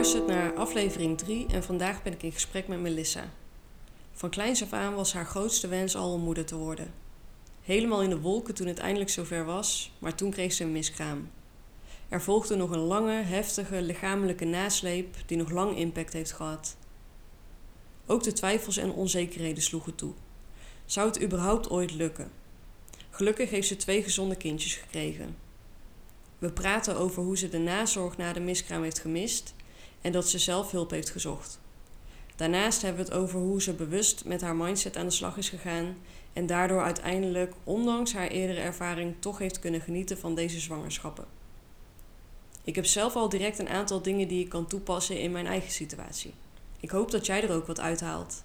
luistert naar aflevering 3 en vandaag ben ik in gesprek met Melissa. Van kleins af aan was haar grootste wens al om moeder te worden. Helemaal in de wolken toen het eindelijk zover was, maar toen kreeg ze een miskraam. Er volgde nog een lange, heftige lichamelijke nasleep die nog lang impact heeft gehad. Ook de twijfels en onzekerheden sloegen toe. Zou het überhaupt ooit lukken? Gelukkig heeft ze twee gezonde kindjes gekregen. We praten over hoe ze de nazorg na de miskraam heeft gemist en dat ze zelf hulp heeft gezocht. Daarnaast hebben we het over hoe ze bewust met haar mindset aan de slag is gegaan en daardoor uiteindelijk, ondanks haar eerdere ervaring, toch heeft kunnen genieten van deze zwangerschappen. Ik heb zelf al direct een aantal dingen die ik kan toepassen in mijn eigen situatie. Ik hoop dat jij er ook wat uithaalt.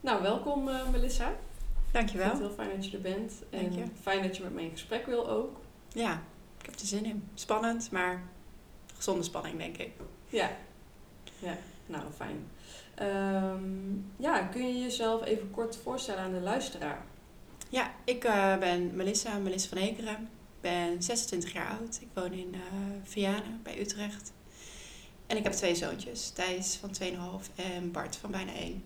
Nou, welkom uh, Melissa. Dankjewel. Ik vind het heel fijn dat je er bent. En Dank je. fijn dat je met mij in gesprek wil ook. Ja, ik heb er zin in. Spannend, maar gezonde spanning, denk ik. Ja. Ja, nou fijn. Ehm, ja, kun je jezelf even kort voorstellen aan de luisteraar? Ja, ik eh, ben Melissa, Melissa van Ekeren. Ik ben 26 jaar oud. Ik woon in eh Vianen bij Utrecht. En ik heb twee zoontjes. Thijs van 2,5 en Bart van bijna 1.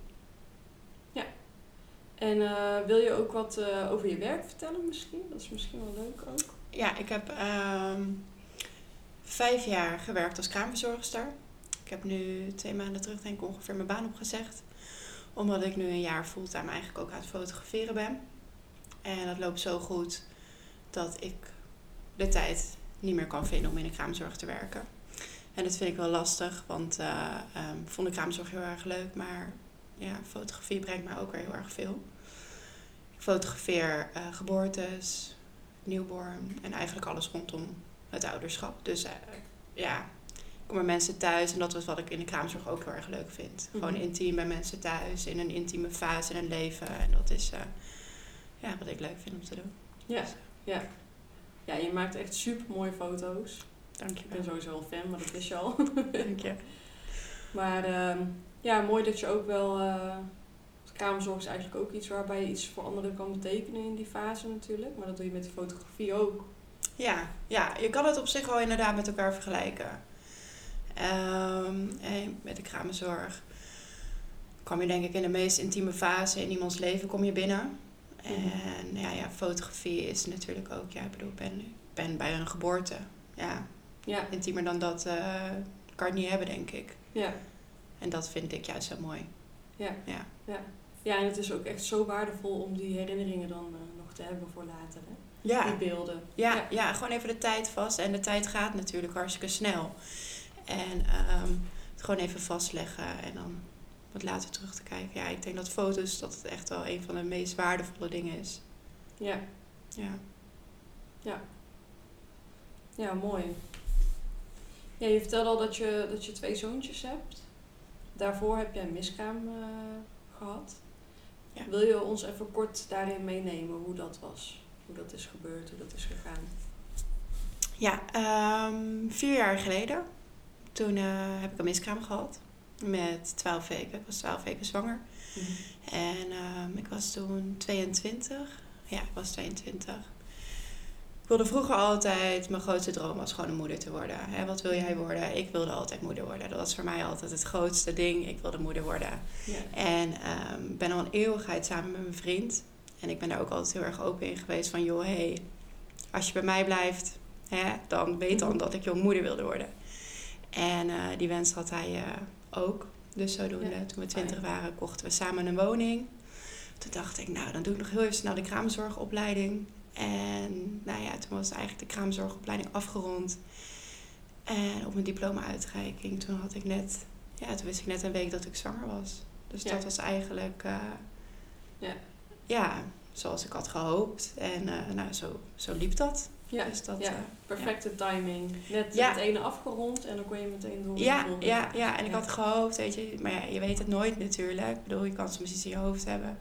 En eh, wil je ook wat over je werk vertellen misschien? Dat is misschien wel leuk ook. Ja, ik heb ehm, vijf jaar gewerkt als kraamverzorgster. Ik heb nu twee maanden terug denk ik ongeveer mijn baan opgezegd. Omdat ik nu een jaar fulltime eigenlijk ook aan het fotograferen ben. En dat loopt zo goed dat ik de tijd niet meer kan vinden om in de kraamzorg te werken. En dat vind ik wel lastig, want eh, ehm, vond de kraamzorg heel erg leuk, maar ja, fotografie brengt mij ook weer heel erg veel. Ik fotografeer eh, geboortes, newborn en eigenlijk alles rondom het ouderschap. Dus eh, ja, bij mensen thuis en dat is wat ik in de kraamzorg ook heel erg leuk vind. Gewoon Mhm. intiem bij mensen thuis, in een intieme fase in hun leven. En dat is eh, ja, wat ik leuk vind om te doen. Ja, ja. Ja, je maakt echt super mooie foto's. Ik ben sowieso wel fan, maar dat wist je al. Dank je. maar ehm, ja, mooi dat je ook wel... eh kamerzorg is eigenlijk ook iets waarbij je iets voor anderen kan betekenen in die fase natuurlijk. Maar dat doe je met die fotografie ook. Ja, ja, je kan het op zich wel inderdaad met elkaar vergelijken. Ehm, en met de kraamzorg kom je denk ik in de meest intieme fase in iemands leven kom je binnen. En ja, ja, fotografie is natuurlijk ook, ja, ik bedoel, ik ben, ben bij een geboorte. Ja, Ja, intiemer dan dat eh, kan ik niet hebben, denk ik. ja, En dat vind ik juist zo mooi. ja. Ja. Ja. ja, en het is ook echt zo waardevol om die herinneringen dan eh, nog te hebben voor later. Hè? Ja, Die beelden. Ja, Ja. ja. gewoon even de tijd vast. En de tijd gaat natuurlijk hartstikke snel. En ehm, het gewoon even vastleggen en dan wat later terug te kijken. Ja, ik denk dat foto's dat het echt wel een van de meest waardevolle dingen is. Ja, Ja. ja mooi. Ja, je vertelde al dat je, dat je twee zoontjes hebt. Daarvoor heb jij een miskraam eh, gehad. Ja. Wil je ons even kort daarin meenemen hoe dat was? Hoe dat is gebeurd, hoe dat is gegaan? Ja, ehm, vier jaar geleden. Toen eh, heb ik een miskraam gehad. Met 12 weken. Ik was 12 weken zwanger. En ehm, ik was toen 22. Ja, ik was 22. Ik wilde vroeger altijd, mijn grootste droom was gewoon een moeder te worden. Hè, wat wil jij worden? Ik wilde altijd moeder worden. Dat was voor mij altijd het grootste ding. Ik wilde moeder worden. En ehm, ben al een eeuwigheid samen met mijn vriend. En ik ben daar ook altijd heel erg open in geweest van... joh, hey, als je bij mij blijft, hè, dan weet dan dat ik jong moeder wilde worden. En eh, die wens had hij eh, ook. Dus zodoende, Ja. toen we twintig waren, kochten we samen een woning. Toen dacht ik, nou, dan doe ik nog heel even snel de kraamzorgopleiding. En nou ja, toen was eigenlijk de kraamzorgopleiding afgerond. En op mijn diploma-uitreiking, toen had ik net... Ja, toen wist ik net een week dat ik zwanger was. Dus Ja. dat was eigenlijk... eh, Ja. ja, zoals ik had gehoopt. En nou, zo, zo liep dat. Ja, Dus dat, ja. eh, perfecte timing. Net Ja. het ene afgerond en dan kon je meteen door. Ja, ja, ja, en ik had gehoopt, weet je, maar ja, je weet het nooit natuurlijk. Ik bedoel, je kan soms iets in je hoofd hebben.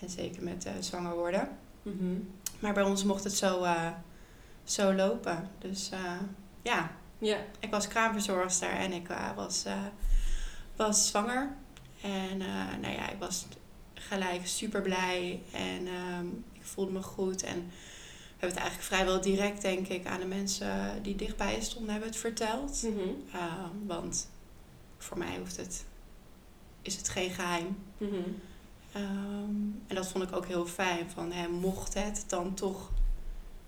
En zeker met eh, zwanger worden. Mhm. Maar bij ons mocht het zo, eh, zo lopen. Dus ja, Ja, ik was kraamverzorgster en ik was, was zwanger. En nou ja, ik was gelijk super blij en ehm, ik voelde me goed. En hebben het eigenlijk vrijwel direct, denk ik, aan de mensen die dichtbij stonden, hebben het verteld. Mhm. Ehm, want voor mij hoeft het, is het geen geheim. Mhm. Ehm, en dat vond ik ook heel fijn. Van, hè, mocht het dan toch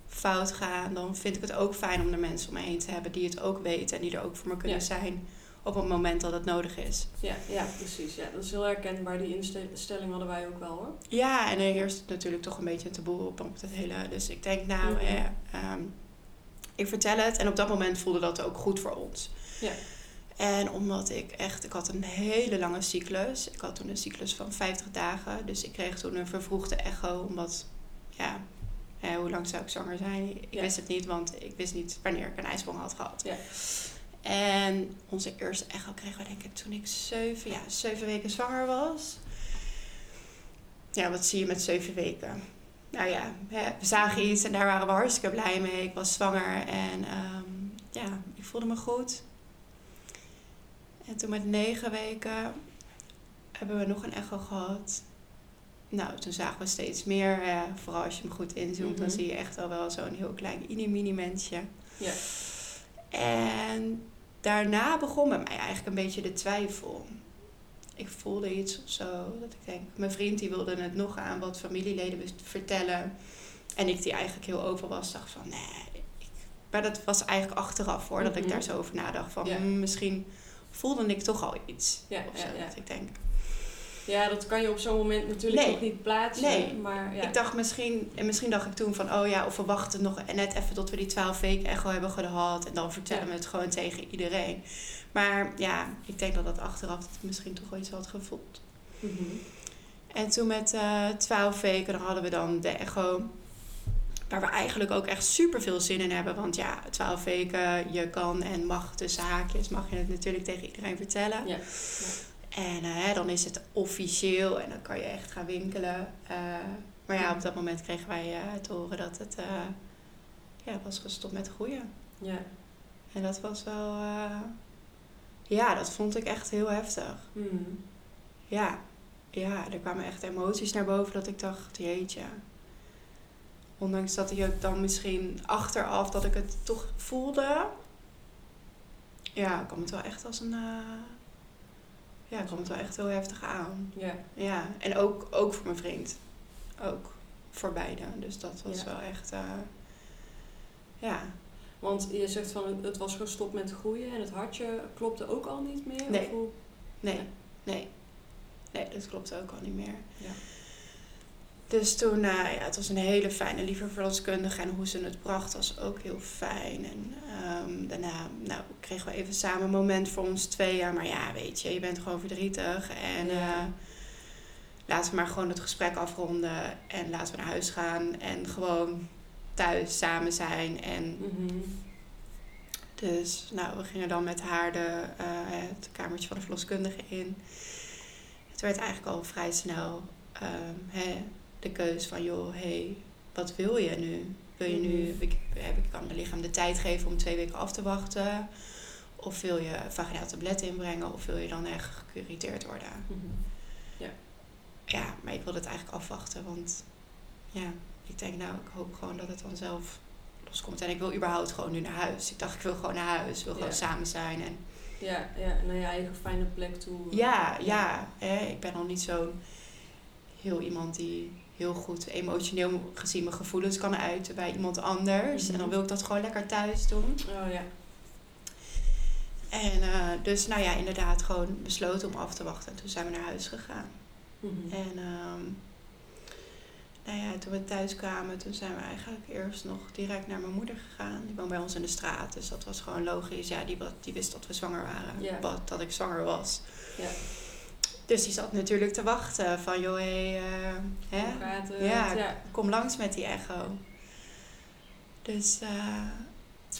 fout gaan, dan vind ik het ook fijn om er mensen om me heen te hebben die het ook weten en die er ook voor me kunnen Ja. zijn op het moment dat het nodig is. Ja, ja, precies. Ja, dat is heel herkenbaar. Die instelling hadden wij ook wel hoor. Ja, en er heerst natuurlijk toch een beetje een taboe op, op het hele. Dus ik denk, nou, Mhm. eh, ehm, ik vertel het. En op dat moment voelde dat ook goed voor ons. Ja. En omdat ik echt, ik had een hele lange cyclus. Ik had toen een cyclus van 50 dagen. Dus ik kreeg toen een vervroegde echo. Omdat, ja, eh, hoe lang zou ik zwanger zijn? Ik Ja. wist het niet, want ik wist niet wanneer ik een ijsprong had gehad. Ja. En onze eerste echo kregen we denk ik toen ik zeven, ja, zeven weken zwanger was. Ja, wat zie je met zeven weken? Nou ja, we zagen iets en daar waren we hartstikke blij mee. Ik was zwanger en ehm, ja, ik voelde me goed. En toen met negen weken hebben we nog een echo gehad. Nou, toen zagen we steeds meer. eh, vooral als je hem goed inzoomt, dan Mhm. zie je echt al wel zo'n heel klein mini-mini mensje. Ja. En daarna begon bij mij eigenlijk een beetje de twijfel. Ik voelde iets of zo. Dat ik denk, mijn vriend die wilde het nog aan wat familieleden vertellen. En ik die eigenlijk heel over was, dacht van nee. Ik, maar dat was eigenlijk achteraf hoor, dat ik Mhm. daar zo over nadacht. Van Ja. "Hmm, misschien voelde ik toch al iets. Ja, of zo, ja, ja. Dat ik denk. Ja, dat kan je op zo'n moment natuurlijk Nee. nog niet plaatsen. Nee. Maar ja. Ik dacht misschien, en misschien dacht ik toen van, oh ja, of we wachten nog net even tot we die 12 weken echo hebben gehad. En dan vertellen Ja. we het gewoon tegen iedereen. Maar ja, ik denk dat dat achteraf het misschien toch wel iets had gevoeld. Mhm. En toen met eh 12 weken, dan hadden we dan de echo. Waar we eigenlijk ook echt super veel zin in hebben. Want ja, 12 weken, je kan en mag tussen haakjes, mag je het natuurlijk tegen iedereen vertellen. Ja. En eh, dan is het officieel en dan kan je echt gaan winkelen. Eh, maar ja, op dat moment kregen wij eh, te horen dat het eh, ja, was gestopt met groeien. Ja. En dat was wel, eh, ja, dat vond ik echt heel heftig. Mhm. Ja, ja, er kwamen echt emoties naar boven dat ik dacht, jeetje. Ondanks dat ik dan misschien achteraf dat ik het toch voelde. Ja, kwam het wel echt als een... ja, het wel echt heel heftig aan. Ja. Ja, en ook, ook voor mijn vriend. Ook voor beiden. Dus dat was Ja. wel echt... eh, ja, Want je zegt van het- was gestopt met groeien en het hartje klopte ook al niet meer? Nee. Of hoe? nee, nee. Nee, dat klopt ook al niet meer. Ja. Dus toen, eh, ja, het was een hele fijne, lieve verloskundige. En hoe ze het bracht was ook heel fijn. En ehm, daarna nou, kregen we even samen een moment voor ons tweeën. Maar ja, weet je, je bent gewoon verdrietig. En Ja. eh, laten we maar gewoon het gesprek afronden. En laten we naar huis gaan. En gewoon thuis samen zijn. En Mhm. dus nou, we gingen dan met haar de, eh, het kamertje van de verloskundige in. Het werd eigenlijk al vrij snel ehm, de keus van, joh, hey, wat wil je nu? Wil je nu, Mhm. ik, ik kan mijn lichaam de tijd geven om twee weken af te wachten? Of wil je vaginaal tablet inbrengen? Of wil je dan echt gecuriteerd worden? Mhm. Ja, maar ik wilde het eigenlijk afwachten, want ja, ik denk nou, ik hoop gewoon dat het dan zelf loskomt. En ik wil überhaupt gewoon nu naar huis. Ik dacht, ik wil gewoon naar huis, ik wil gewoon Ja. samen zijn. En Ja, ja, naar je eigen fijne plek toe. ja, ja, hè, ik ben al niet zo'n heel iemand die heel goed emotioneel gezien mijn gevoelens kan uiten bij iemand anders. Mhm. En dan wil ik dat gewoon lekker thuis doen. Oh ja. En eh, dus, nou ja, inderdaad gewoon besloten om af te wachten. En toen zijn we naar huis gegaan. Mhm. En ehm, nou ja, toen we thuis kwamen, toen zijn we eigenlijk eerst nog direct naar mijn moeder gegaan. Die woont bij ons in de straat, dus dat was gewoon logisch. Ja, die, die wist dat we zwanger waren, wat, dat ik zwanger was. Ja. Dus die zat natuurlijk te wachten van, joh, hé, eh, hè? Ja. ja. kom langs met die echo. Dus eh,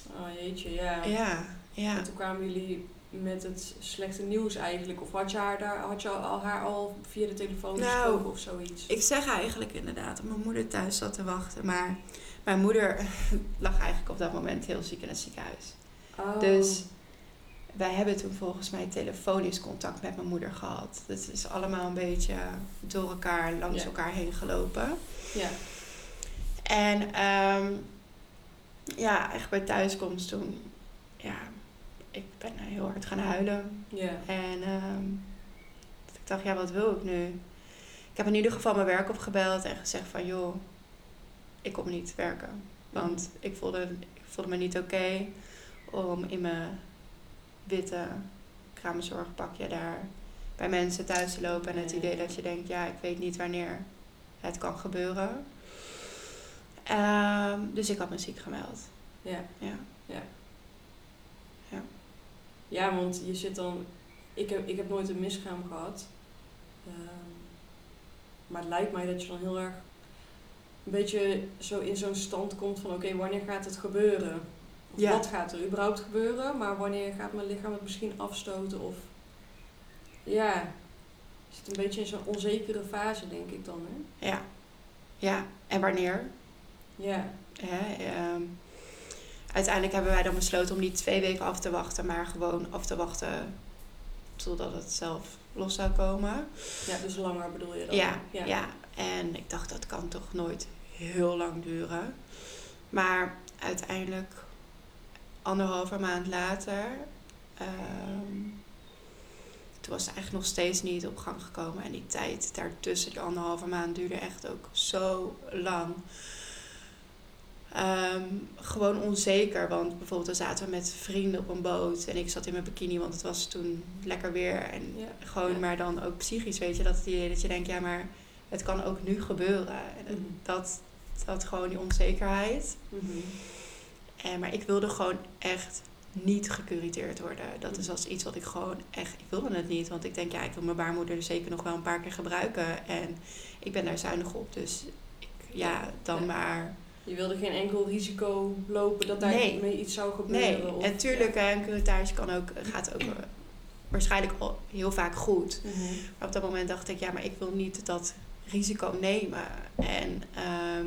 Oh jeetje, ja. ja, ja. En toen kwamen jullie met het slechte nieuws eigenlijk. Of had je haar, daar, had je al, haar al via de telefoon Nou, gesproken of zoiets? Ik zeg eigenlijk inderdaad dat mijn moeder thuis zat te wachten, maar mijn moeder lag eigenlijk op dat moment heel ziek in het ziekenhuis. Oh. Dus wij hebben toen volgens mij telefonisch contact met mijn moeder gehad. Het is allemaal een beetje door elkaar, langs Ja. elkaar heen gelopen. Ja. En ehm, ja, echt bij thuiskomst toen, ja, ik ben heel hard gaan huilen. Ja. En ehm, ik dacht, ja, wat wil ik nu? Ik heb in ieder geval mijn werk opgebeld en gezegd van, joh, ik kom niet werken. Want ik voelde, ik voelde me niet oké om in mijn witte kraamzorgpakje daar bij mensen thuis te lopen. En het Ja. idee dat je denkt, ja, ik weet niet wanneer het kan gebeuren. Ehm, dus ik had me ziek gemeld. Ja. Ja. Ja, want je zit dan... Ik heb, ik heb nooit een miskraam gehad. Ehm, maar het lijkt mij dat je dan heel erg... Een beetje zo in zo'n stand komt van... Oké, wanneer gaat het gebeuren? Ja. wat gaat er überhaupt gebeuren? Maar wanneer gaat mijn lichaam het misschien afstoten? Of... Ja... Je zit een beetje in zo'n onzekere fase, denk ik dan, hè? Ja. Ja, en wanneer? Ja. Hè, ehm, uiteindelijk hebben wij dan besloten om niet twee weken af te wachten, maar gewoon af te wachten totdat het zelf los zou komen. Ja, dus langer bedoel je dan? Ja, ja. En ik dacht dat kan toch nooit heel lang duren. Maar uiteindelijk, anderhalve maand later, ehm, toen was het eigenlijk nog steeds niet op gang gekomen. En die tijd daartussen, die anderhalve maand, duurde echt ook zo lang. Ehm, gewoon onzeker, want bijvoorbeeld dan zaten we met vrienden op een boot en ik zat in mijn bikini, want het was toen lekker weer. En Ja. gewoon, Ja. maar dan ook psychisch, weet je, dat het idee dat je denkt, ja, maar het kan ook nu gebeuren. En Mhm. dat, dat gewoon die onzekerheid. Mhm. En, maar ik wilde gewoon echt niet gecuriteerd worden. Dat is als iets wat ik gewoon echt, ik wilde het niet. Want ik denk, ja, ik wil mijn baarmoeder zeker nog wel een paar keer gebruiken. En ik ben daar zuinig op, dus ik, ja, dan Ja. maar Je wilde geen enkel risico lopen dat daar Nee. mee iets zou gebeuren? Nee, of- en tuurlijk, een curatage kan ook, gaat ook eh, waarschijnlijk heel vaak goed. Mhm. Maar op dat moment dacht ik, ja, maar ik wil niet dat risico nemen. En ehm,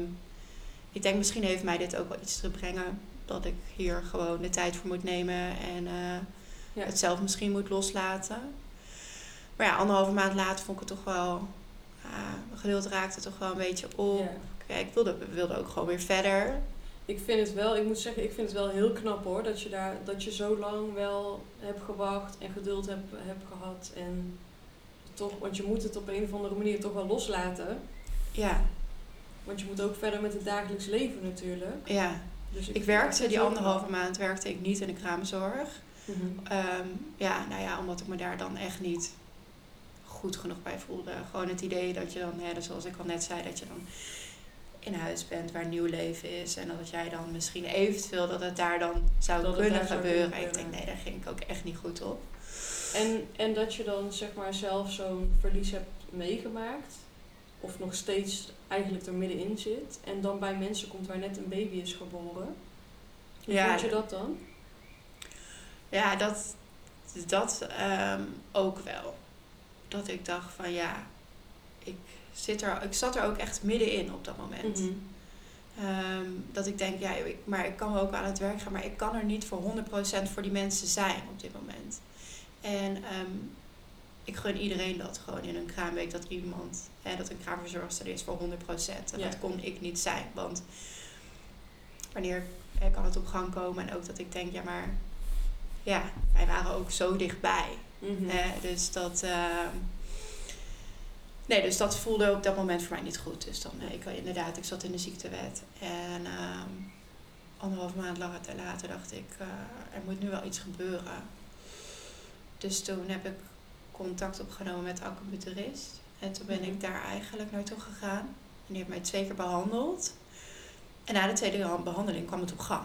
ik denk, misschien heeft mij dit ook wel iets te brengen. Dat ik hier gewoon de tijd voor moet nemen en eh, Ja. het zelf misschien moet loslaten. Maar ja, anderhalve maand later vond ik het toch wel... ja, mijn geduld raakte toch wel een beetje op. Ja. Kijk, ik wilde, we wilden ook gewoon weer verder. Ik vind het wel, ik moet zeggen, ik vind het wel heel knap hoor. Dat je, daar, dat je zo lang wel hebt gewacht en geduld hebt, hebt gehad. En toch, want je moet het op een of andere manier toch wel loslaten. Ja, Want je moet ook verder met het dagelijks leven natuurlijk. ja. Dus Ik werkte die anderhalve maand werkte ik niet in de kraamzorg. Mhm. Ehm, ja, nou ja, omdat ik me daar dan echt niet goed genoeg bij voelde. Gewoon het idee dat je dan, hè, dus zoals ik al net zei, dat je dan in huis bent waar nieuw leven is. En dat jij dan misschien eventueel dat het daar dan zou Dat kunnen gebeuren. Ik denk, nee, daar ging ik ook echt niet goed op. En, en dat je dan zeg maar zelf zo'n verlies hebt meegemaakt. Of nog steeds eigenlijk er middenin zit. En dan bij mensen komt waar net een baby is geboren. Hoe Ja. je dat dan? Ja, dat, dat ehm, ook wel. Dat ik dacht van ja, ik, zit er, ik zat er ook echt middenin op dat moment. Mhm. Ehm, dat ik denk, ja, ik, maar ik kan wel ook aan het werk gaan, maar ik kan er niet voor 100% voor die mensen zijn op dit moment. En ehm, ik gun iedereen dat gewoon in een kraamweek, dat iemand, hè, dat een kraamverzorgster is voor 100%. En Ja. dat kon ik niet zijn, want wanneer hè, kan het op gang komen en ook dat ik denk, ja, maar ja, wij waren ook zo dichtbij. Mhm. Hè, dus dat. ehm, nee, dus dat voelde op dat moment voor mij niet goed. Dus dan, eh, ik, inderdaad, ik zat in de ziektewet. En ehm anderhalf maand later dacht ik, eh, er moet nu wel iets gebeuren. Dus toen heb ik contact opgenomen met de acupuncturist. En toen ben Mhm. ik daar eigenlijk naartoe gegaan. En die heeft mij twee keer behandeld. En na de tweede behandeling kwam het op gang.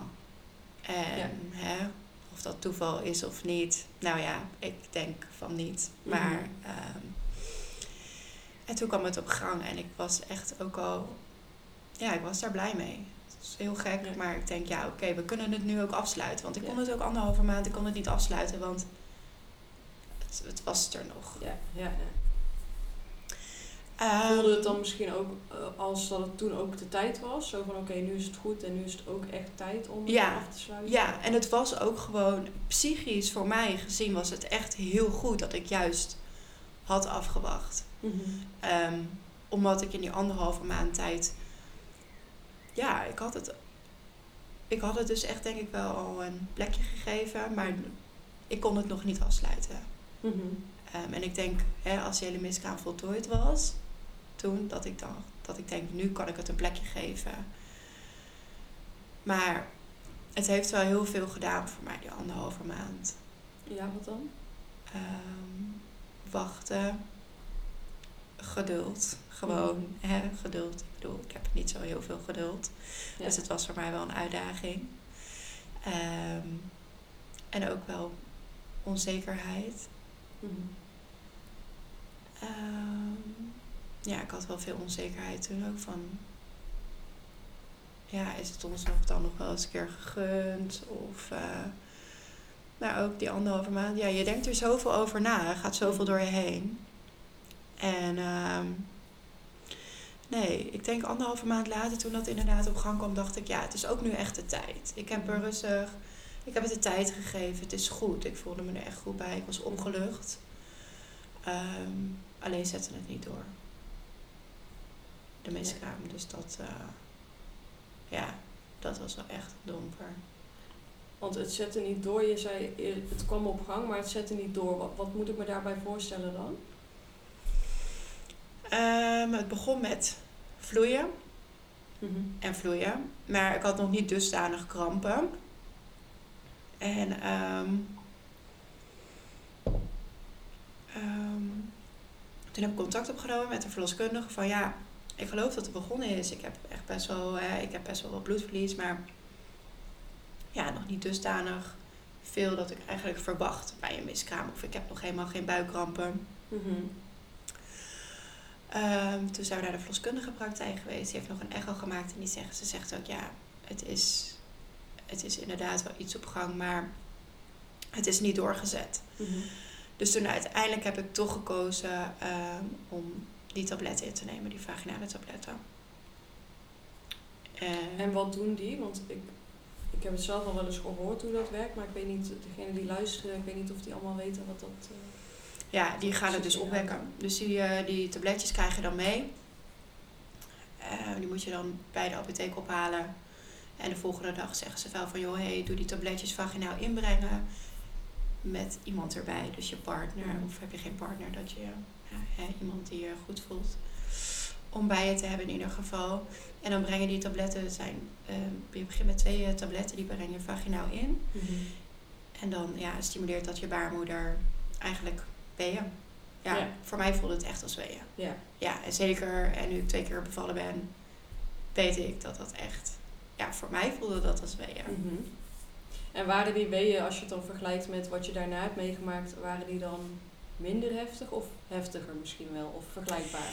En Ja. hè, of dat toeval is of niet, nou ja, ik denk van niet. Maar Mhm. ehm, en toen kwam het op gang en ik was echt ook al, ja, ik was daar blij mee. Het is heel gek, Ja. maar ik denk, ja, oké, we kunnen het nu ook afsluiten. Want ik Ja. kon het ook anderhalve maand, ik kon het niet afsluiten, want het, het was er nog. Ja, ja, ja. Ehm, Voelde het dan misschien ook eh, als dat het toen ook de tijd was? Zo van oké, nu is het goed en nu is het ook echt tijd om Ja. af te sluiten? Ja, en het was ook gewoon psychisch voor mij gezien was het echt heel goed dat ik juist had afgewacht. Mhm. Ehm, omdat ik in die anderhalve maand tijd. Ja, ik had het. Ik had het dus echt denk ik wel al een plekje gegeven. Maar ik kon het nog niet afsluiten. Mhm. Ehm, en ik denk, hè, als de hele miskraam voltooid was, toen, dat ik dacht, dat ik denk, nu kan ik het een plekje geven. Maar het heeft wel heel veel gedaan voor mij, die anderhalve maand. Ja, wat dan? Ehm, wachten, geduld. Gewoon, hè, geduld. Ik bedoel, ik heb niet zo heel veel geduld. Ja. Dus het was voor mij wel een uitdaging. Ehm, en ook wel onzekerheid. Ehm, ja, ik had wel veel onzekerheid toen ook van... Ja, is het ons nog dan nog wel eens een keer gegund? Of... eh maar ook die anderhalve maand. Ja, je denkt er zoveel over na. Er gaat zoveel door je heen. En... ehm, nee, ik denk anderhalve maand later toen dat inderdaad op gang kwam... dacht ik, ja, het is ook nu echt de tijd. Ik heb er rustig... Ik heb het de tijd gegeven. Het is goed. Ik voelde me er echt goed bij. Ik was opgelucht. Ehm, alleen zette het niet door. De miskraam. Dus dat, eh, ja, dat was wel echt donker. Want het zette niet door. Je zei, eh, het kwam op gang, maar het zette niet door. Wat, wat moet ik me daarbij voorstellen dan? Ehm, het begon met vloeien en vloeien. Maar ik had nog niet dusdanig krampen. En ehm, ehm, toen heb ik contact opgenomen met de verloskundige van ja, ik geloof dat het begonnen is. Ik heb echt best wel, hè, ik heb best wel wat bloedverlies, maar ja, nog niet dusdanig veel dat ik eigenlijk verwacht bij een miskraam. Of ik heb nog helemaal geen buikkrampen. Ehm, toen zijn we naar de verloskundige praktijk geweest. Die heeft nog een echo gemaakt en die zegt, ze zegt ook ja, het is, het is inderdaad wel iets op gang, maar het is niet doorgezet. Mhm. Dus toen uiteindelijk heb ik toch gekozen ehm, om die tabletten in te nemen, die vaginale tabletten. En, En wat doen die? Want ik, ik heb het zelf al wel eens gehoord hoe dat werkt, maar ik weet niet, degene die luisteren, ik weet niet of die allemaal weten wat dat... eh, ja, die gaan het dus opwekken. Dus die, eh, die tabletjes krijg je dan mee. Eh, die moet je dan bij de apotheek ophalen. En de volgende dag zeggen ze wel van... joh, hey, doe die tabletjes vaginaal inbrengen. Met iemand erbij. Dus je partner. Mhm. Of heb je geen partner, dat je... Ja, hè, iemand die je goed voelt. Om bij je te hebben in ieder geval. En dan brengen die tabletten... Zijn, eh, je begint met twee eh, tabletten. Die breng je vaginaal in. En dan ja, stimuleert dat je baarmoeder eigenlijk weeën. Ja, Ja. voor mij voelde het echt als weeën. Ja. Ja, en zeker, en nu ik twee keer bevallen ben, weet ik dat dat echt... Ja, voor mij voelde dat als weeën. Mhm. En waren die weeën, als je het dan vergelijkt met wat je daarna hebt meegemaakt, waren die dan minder heftig of heftiger misschien wel? Of vergelijkbaar?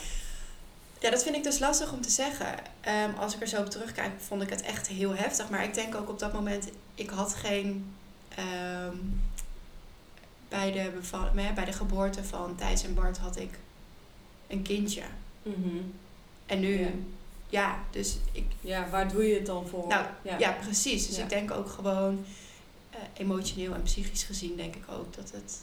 Ja, dat vind ik dus lastig om te zeggen. Ehm, als ik er zo op terugkijk, vond ik het echt heel heftig. Maar ik denk ook op dat moment, ik had geen... ehm, bij, de bij de geboorte van Thijs en Bart had ik een kindje. En nu, Ja. Ja, dus ik, Ja, waar doe je het dan voor? Nou, ja, precies. Dus Ja. ik denk ook gewoon eh, emotioneel en psychisch gezien denk ik ook dat het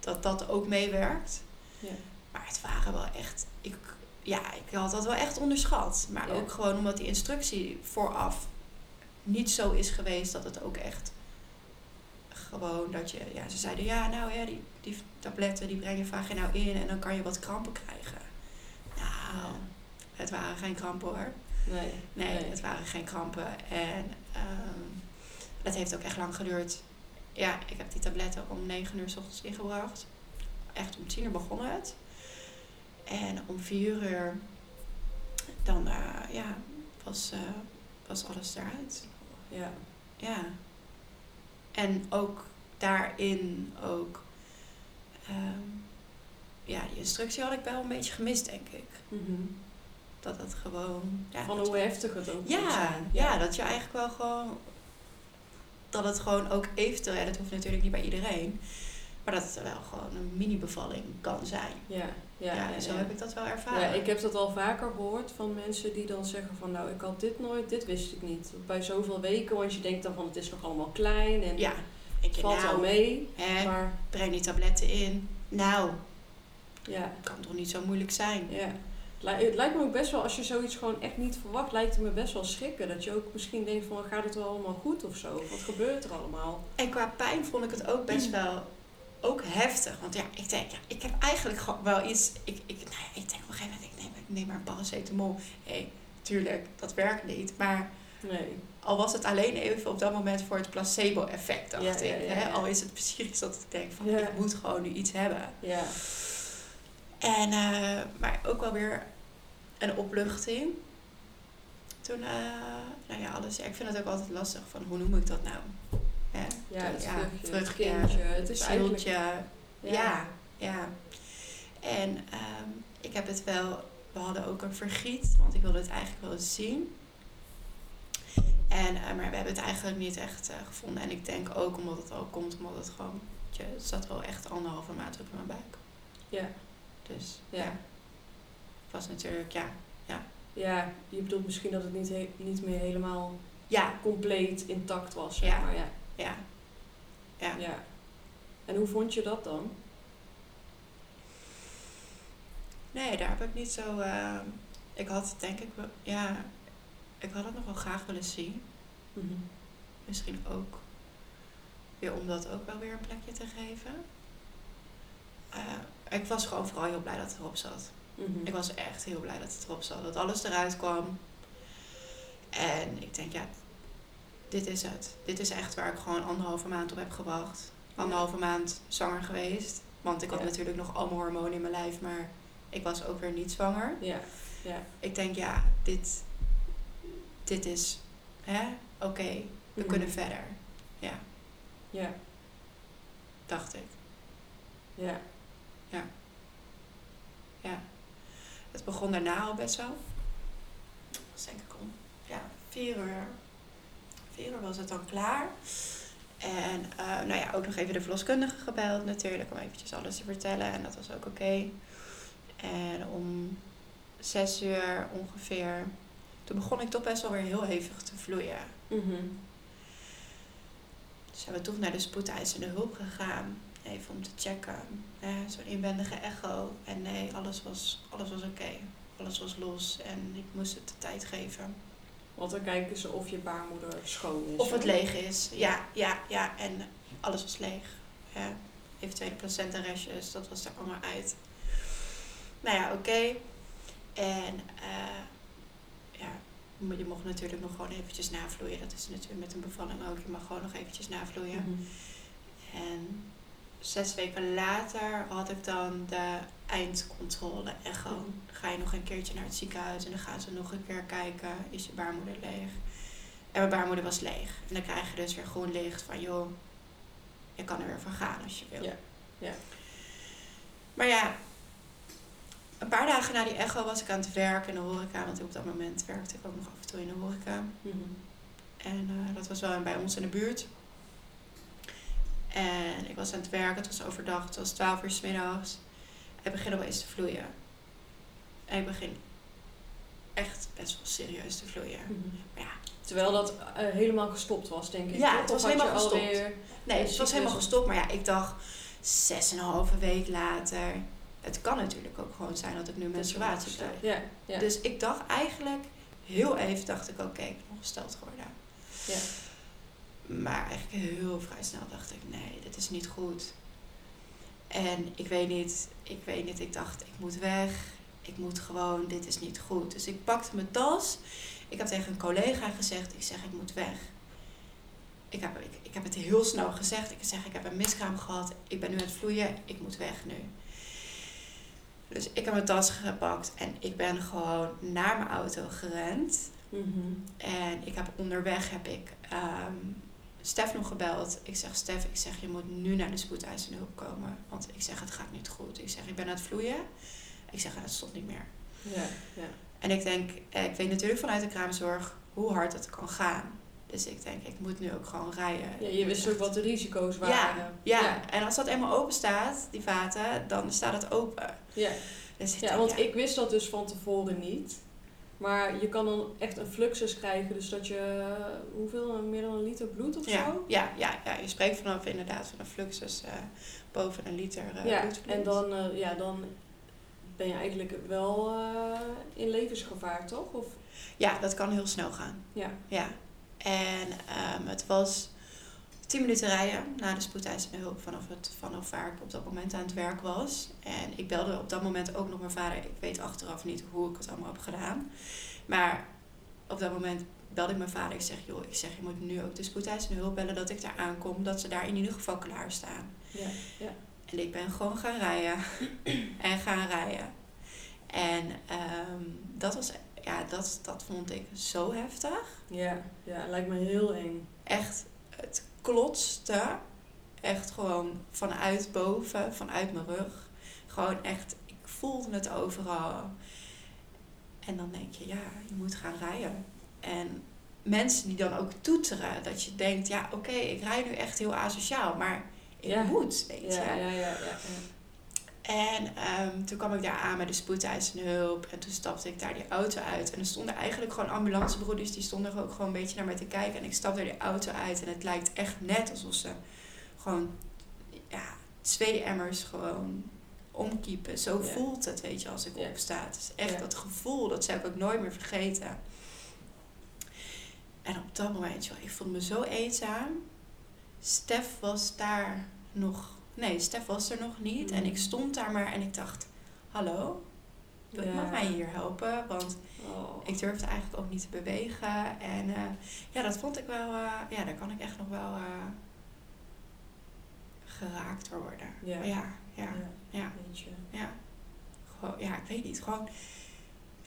dat, dat ook meewerkt. Ja. Maar het waren wel echt. Ik, ja, ik had dat wel echt onderschat. Maar ook gewoon omdat die instructie vooraf niet zo is geweest dat het ook echt gewoon dat je, ja, ze zeiden ja, nou ja, die, die tabletten die breng je vaginaal in en dan kan je wat krampen krijgen. Nou, het waren geen krampen hoor. Nee. Nee, Nee. het waren geen krampen. En ehm dat heeft ook echt lang geduurd. Ja, ik heb die tabletten om 9 uur s ochtends ingebracht. Echt om 10 uur begon het. En om 4 uur dan eh, ja, was, eh, was alles eruit. Ja. Ja. En ook daarin ook... ehm, ja, die instructie had ik wel een beetje gemist, denk ik. Mhm. Dat het gewoon... Ja, Van dat hoe heftig het ook Ja, zijn. ja, dat je eigenlijk wel gewoon. Dat het gewoon ook eventueel, ja, dat hoeft natuurlijk niet bij iedereen. Maar dat het wel gewoon een mini-bevalling kan zijn. Ja, Ja, ja, en zo ja. heb ik dat wel ervaren. Ja, ik heb dat al vaker gehoord van mensen die dan zeggen van nou ik had dit nooit, dit wist ik niet. Bij zoveel weken, want je denkt dan van het is nog allemaal klein en Ja, ik het valt wel mee. Hè, Maar breng die tabletten in. Nou, ja, kan toch niet zo moeilijk zijn. ja. Het lijkt me ook best wel, als je zoiets gewoon echt niet verwacht, lijkt het me best wel schrikken. Dat je ook misschien denkt van, gaat het wel allemaal goed of zo? Wat gebeurt er allemaal? En qua pijn vond ik het ook best wel ook heftig. Want ja, ik denk, ja, ik heb eigenlijk gewoon wel iets. Ik, ik, nou ja, ik denk op een gegeven moment, ik neem, ik neem maar een paracetamol. Hé, hey, tuurlijk, dat werkt niet. Maar Nee. al was het alleen even op dat moment voor het placebo-effect, dacht Ja, ik. ja, hè? Al is het psychisch dat ik denk van, ik moet gewoon nu iets hebben. Ja. En, eh, maar ook wel weer een opluchting. Toen, eh, nou ja, alles. Ja, ik vind het ook altijd lastig van hoe noem ik dat nou? Hè? Ja, het ja, het kindje. Het is eigenlijk... zieltje. Ja, ja. En ehm, ik heb het wel, we hadden ook een vergiet, want ik wilde het eigenlijk wel eens zien. En, eh, maar we hebben het eigenlijk niet echt gevonden. En ik denk ook omdat het ook komt, omdat het gewoon, je, het zat wel echt anderhalve maand op mijn buik. Ja. Dus Ja. ja, het was natuurlijk, ja, Ja, je bedoelt misschien dat het niet, he- niet meer helemaal ja, compleet intact was, zeg Ja. maar. Ja. ja. Ja. ja. En hoe vond je dat dan? Nee, daar heb ik niet zo. eh, ik had denk ik wel, ja, ik had het nog wel graag willen zien. Misschien ook weer om dat ook wel weer een plekje te geven. Eh, ik was gewoon vooral heel blij dat het erop zat. Mhm. Ik was echt heel blij dat het erop zat. Dat alles eruit kwam. En ik denk, ja, dit is het. Dit is echt waar ik gewoon anderhalve maand op heb gewacht. Anderhalve maand zwanger geweest. Want ik had Ja. natuurlijk nog allemaal hormonen in mijn lijf, maar ik was ook weer niet zwanger. Ja. Ja. Ik denk, ja, dit, dit is, hè, oké, we Mhm. kunnen verder. Ja, Ja. dacht ik. Ja. Ja. Het begon daarna al best wel. Dat was denk ik om ja, vier uur. Vier uur was het dan klaar. En eh, nou ja, ook nog even de verloskundige gebeld natuurlijk om eventjes alles te vertellen. En dat was ook oké. En om zes uur ongeveer, toen begon ik toch best wel weer heel hevig te vloeien. Mhm. Dus zijn we toch naar de spoedeisende hulp gegaan. Even om te checken. Zo'n inwendige echo. En nee, alles was, alles was oké. Alles was los en ik moest het de tijd geven. Want dan kijken ze of je baarmoeder schoon is. Of het leeg is. Ja, ja, ja. En alles was leeg. Ja. Eventuele placenta-restjes, dat was er allemaal uit. Nou ja, oké. En eh, ja, je mocht natuurlijk nog gewoon eventjes navloeien. Dat is natuurlijk met een bevalling ook. Je mag gewoon nog eventjes navloeien. Mhm. En zes weken later had ik dan de eindcontrole. Mhm. Dan ga je nog een keertje naar het ziekenhuis en dan gaan ze nog een keer kijken, is je baarmoeder leeg? En mijn baarmoeder was leeg. En dan krijg je dus weer groen licht van, joh, je kan er weer voor gaan als je wil. Ja, ja. Maar ja, een paar dagen na die echo was ik aan het werk in de horeca. Want op dat moment werkte ik ook nog af en toe in de horeca. Mhm. En eh, dat was wel bij ons in de buurt. En ik was aan het werken, het was overdag, het was 12 uur s middags. En ik begin opeens te vloeien. En ik begin echt best wel serieus te vloeien. Mhm. Maar ja, Terwijl dat eh, helemaal gestopt was, denk ik. Ja, toch? het was helemaal gestopt. alweer- nee, het was helemaal gestopt. Maar ja, ik dacht, zes en een halve week later. Het kan natuurlijk ook gewoon zijn dat ik nu menstruatie krijg. Ja, ja. Dus ik dacht eigenlijk, heel even dacht ik, oké, ik ben ongesteld geworden. ja. Maar eigenlijk heel vrij snel dacht ik, nee, dit is niet goed. En ik weet niet, ik weet niet, ik dacht, ik moet weg. Ik moet gewoon, dit is niet goed. Dus ik pakte mijn tas. Ik heb tegen een collega gezegd, ik zeg, ik moet weg. Ik heb, ik, ik heb het heel snel gezegd. Ik zeg, ik heb een miskraam gehad. Ik ben nu aan het vloeien. Ik moet weg nu. Dus ik heb mijn tas gepakt en ik ben gewoon naar mijn auto gerend. Mhm. En ik heb onderweg heb ik ehm Stef nog gebeld. Ik zeg, Stef, ik zeg, je moet nu naar de spoedeisende hulp komen. Want ik zeg, het gaat niet goed. Ik zeg, ik ben aan het vloeien. Ik zeg, het stopt niet meer. Ja, ja. En ik denk, eh, ik weet natuurlijk vanuit de kraamzorg hoe hard het kan gaan. Dus ik denk, ik moet nu ook gewoon rijden. ja, je wist ook wat de risico's waren. ja, ja. en als dat eenmaal open staat, die vaten, dan staat het open. ja. Dus ik Ja, denk, want ik wist dat dus van tevoren niet. Maar je kan dan echt een fluxus krijgen. Dus dat je, eh, hoeveel, meer dan een liter bloed of ja, zo? ja, ja, ja, je spreekt vanaf inderdaad van een fluxus eh, boven een liter eh ja, bloedvloed. en dan, ja, dan ben je eigenlijk wel in levensgevaar, toch? Of, Ja, dat kan heel snel gaan. ja. Ja. En ehm, het was 10 minuten rijden na de spoedeisende hulp vanaf, het, vanaf waar ik op dat moment aan het werk was. En ik belde op dat moment ook nog mijn vader. Ik weet achteraf niet hoe ik het allemaal heb gedaan. Maar op dat moment belde ik mijn vader. Ik zeg, joh, ik zeg, je moet nu ook de spoedeisende hulp bellen dat ik daar aankom. Dat ze daar in ieder geval klaar staan. Ja, ja. En ik ben gewoon gaan rijden. en gaan rijden. En ehm, dat was, ja, dat, dat vond ik zo heftig. Ja, ja, lijkt me heel eng. Echt, het klotste. Echt gewoon vanuit boven, vanuit mijn rug. Gewoon echt, ik voelde het overal. En dan denk je, ja, je moet gaan rijden. En mensen die dan ook toeteren, dat je denkt, ja, oké, ik rij nu echt heel asociaal, maar ik Ja. moet, weet je. ja, ja, ja. ja. En ehm, toen kwam ik daar aan met de spoedeisende hulp. En toen stapte ik daar die auto uit. En er stonden eigenlijk gewoon ambulancebroeders. Die stonden er ook gewoon een beetje naar mij te kijken. En ik stapte die auto uit. En het lijkt echt net alsof ze gewoon ja, twee emmers gewoon omkiepen. Zo Ja. voelt het, weet je, als ik Ja. opsta. Het is echt Ja. dat gevoel. Dat zou ik ook nooit meer vergeten. En op dat moment, joh, ik voelde me zo eenzaam. Stef was daar nog. Nee, Stef was er nog niet. En ik stond daar maar en ik dacht: Hallo, wil Ja. iemand mij hier helpen? Want Oh. ik durfde eigenlijk ook niet te bewegen. En eh, ja, dat vond ik wel. eh, ja, daar kan ik echt nog wel eh, geraakt door worden. Ja. ja, ja, ja, ja. Gewoon, ja, ik weet niet. Gewoon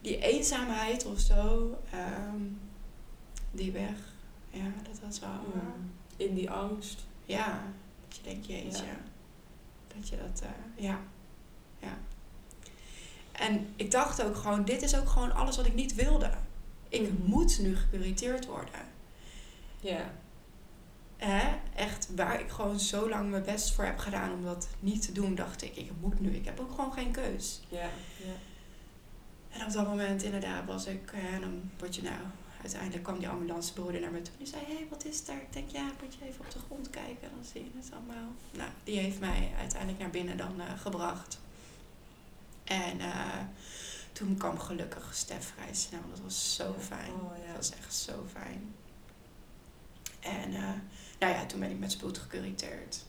die eenzaamheid of zo. ehm, die weg. Ja, dat was wel. Mm. In die angst. Ja, dat je denkt, jeetje. Ja. Dat je dat, eh, ja. Ja. En ik dacht ook gewoon, dit is ook gewoon alles wat ik niet wilde. Ik Mhm. moet nu gecuriteerd worden. Ja. Hè? Echt, waar ik gewoon zo lang mijn best voor heb gedaan om dat niet te doen, dacht ik, ik moet nu. Ik heb ook gewoon geen keus. Ja. ja. En op dat moment inderdaad was ik, en dan word je nou, uiteindelijk kwam die ambulancebroeder naar me toe. Die zei, hé, hey, wat is daar? Ik denk, ja, moet je even op de grond kijken, dan zie je het allemaal. Nou, die heeft mij uiteindelijk naar binnen dan eh, gebracht. En eh, toen kwam gelukkig Stef vrij snel. Dat was zo fijn. Oh, ja. Dat was echt zo fijn. En eh, nou ja, toen ben ik met spoed gecuriteerd.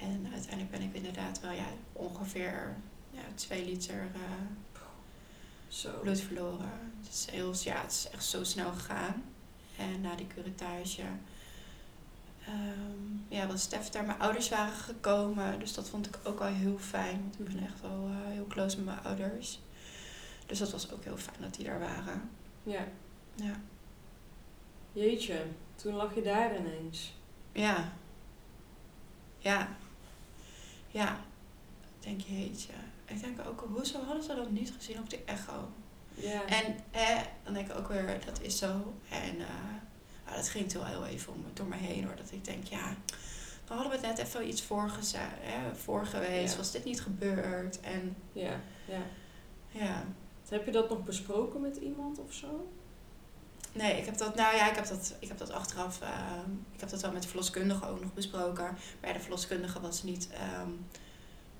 En uiteindelijk ben ik inderdaad wel ja, ongeveer ja, twee liter Zo. bloed verloren. Het is, heel, ja, het is echt zo snel gegaan. En na die curatage ehm, ja, was Stef daar. Mijn ouders waren gekomen, dus dat vond ik ook wel heel fijn. Want ik ben echt wel eh, heel close met mijn ouders. Dus dat was ook heel fijn dat die daar waren. Ja. Ja. Jeetje, toen lag je daar ineens. Ja. Ja. Ja. Ik denk, jeetje. Ik denk ook, hoezo hadden ze dat niet gezien op de echo? Ja. En eh, dan denk ik ook weer, dat is zo. En eh, nou, dat ging toen heel even om, door me heen hoor. Dat ik denk, ja, dan hadden we het net even iets voor, hè, voor geweest. Ja. Was dit niet gebeurd? En ja. ja. ja. Heb je dat nog besproken met iemand of zo? Nee, ik heb dat, nou ja, ik heb dat, ik heb dat achteraf, ehm, ik heb dat wel met de verloskundige ook nog besproken. Maar ja, de verloskundige was niet ehm,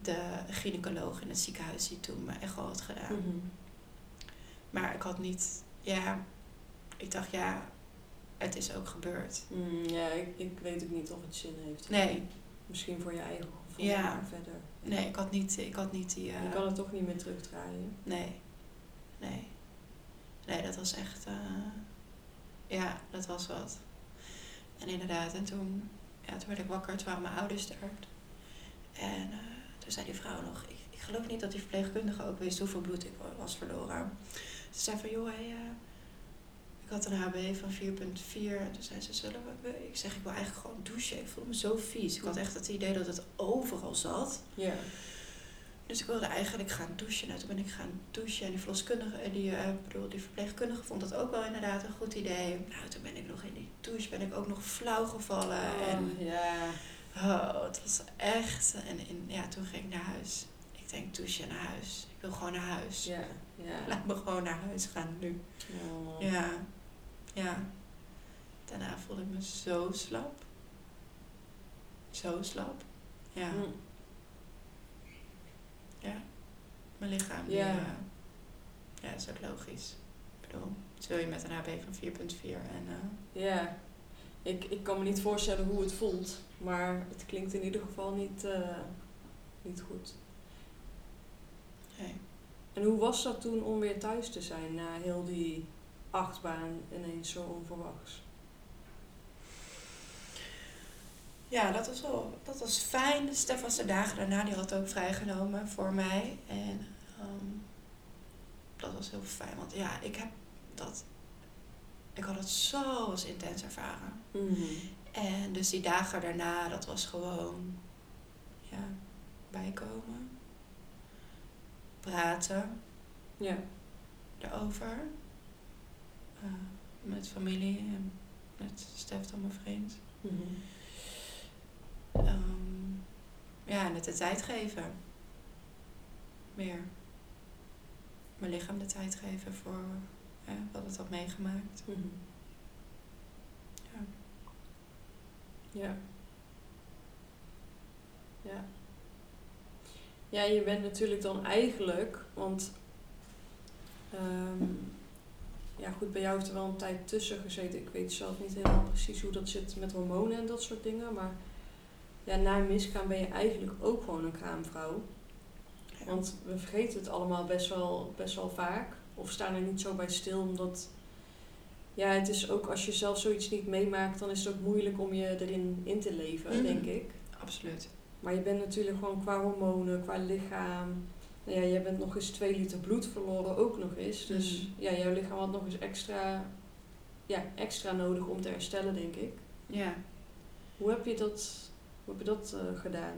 de gynaecoloog in het ziekenhuis die toen mijn echo had gedaan. Mhm. Maar ik had niet, ja, ik dacht ja, het is ook gebeurd. Mm, ja, ik, ik weet ook niet of het zin heeft. Nee, Misschien voor je eigen gevoel, Ja. maar verder. nee, ik had niet, ik had niet die, eh, Je kan het toch niet meer terugdraaien. nee, nee. Nee, dat was echt, eh, ja, dat was wat. En inderdaad, en toen, ja, toen werd ik wakker, toen waren mijn ouders er. En eh, toen zei die vrouw nog, ik, ik geloof niet dat die verpleegkundige ook wist hoeveel bloed ik wa- was verloren. Ze zei van, joh, hey, eh, ik had een HB van 4,4. En toen zei ze, zullen we... Ik zeg, ik wil eigenlijk gewoon douchen. Ik voelde me zo vies. Ik had echt het idee dat het overal zat. Ja. Dus ik wilde eigenlijk gaan douchen. Nou, toen ben ik gaan douchen. En die verloskundige, die, eh, bedoel, die verpleegkundige vond dat ook wel inderdaad een goed idee. Nou, toen ben ik nog in die douche, ben ik ook nog flauw gevallen. En Oh, ja. Oh, het was echt... En in, ja, toen ging ik naar huis. Ik denk, douchen naar huis. Ik wil gewoon naar huis. Ja. Ja. Laat me gewoon naar huis gaan nu. Oh. Ja, ja. Daarna voelde ik me zo slap. Zo slap. Ja, Mm. ja. Mijn lichaam. Die, Ja. eh, ja, dat is ook logisch. Ik bedoel, wil je met een HB van 4.4 en eh, Ja, ik, ik kan me niet voorstellen hoe het voelt, maar het klinkt in ieder geval niet, eh, niet goed. nee. En hoe was dat toen om weer thuis te zijn na heel die achtbaan ineens zo onverwachts? Ja, dat was wel dat was fijn. Stef was de dagen daarna, die had ook vrijgenomen voor mij. En ehm, dat was heel fijn, want ja, ik heb dat... Ik had het zo als intens ervaren. En dus die dagen daarna, dat was gewoon... Ja, bijkomen. Praten Ja. erover. Eh, met familie en met Stef dan mijn vriend. Ehm, ja, en het de tijd geven. Meer. Mijn lichaam de tijd geven voor hè, wat het had meegemaakt. Mhm. Ja. Ja. Ja. Ja, je bent natuurlijk dan eigenlijk, want ehm, ja goed, bij jou heeft er wel een tijd tussen gezeten. Ik weet zelf niet helemaal precies hoe dat zit met hormonen en dat soort dingen, maar ja, na een miskraam ben je eigenlijk ook gewoon een kraamvrouw. Want we vergeten het allemaal best wel, best wel vaak. Of staan er niet zo bij stil. Omdat ja, het is ook als je zelf zoiets niet meemaakt, dan is het ook moeilijk om je erin in te leven, Mhm. denk ik. Absoluut. Maar je bent natuurlijk gewoon qua hormonen, qua lichaam. Nou ja, jij bent nog eens twee liter bloed verloren, ook nog eens. Dus Mhm. ja, jouw lichaam had nog eens extra, ja, extra nodig om te herstellen, denk ik. Ja. Hoe heb je dat, hoe heb je dat eh, gedaan?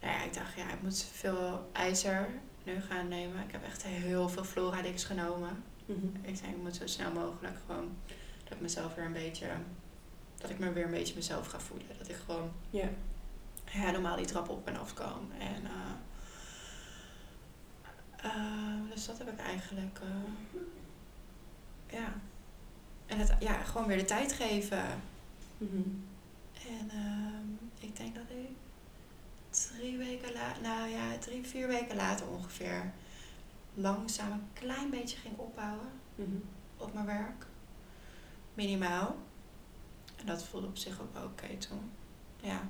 Nou ja, ik dacht, ja, ik moet veel ijzer nu gaan nemen. Ik heb echt heel veel Floradix genomen. Ik denk, ik moet zo snel mogelijk gewoon... Dat ik mezelf weer een beetje... Dat ik me weer een beetje mezelf ga voelen. Dat ik gewoon Ja. ja, normaal die trap op en af kan. En, eh, eh, dus dat heb ik eigenlijk, eh, ja. En het, ja, gewoon weer de tijd geven. Mhm. En ehm, ik denk dat ik drie weken later, nou ja, drie, vier weken later ongeveer, langzaam een klein beetje ging opbouwen Mhm. op mijn werk. Minimaal. En dat voelde op zich ook wel oké toen. Ja.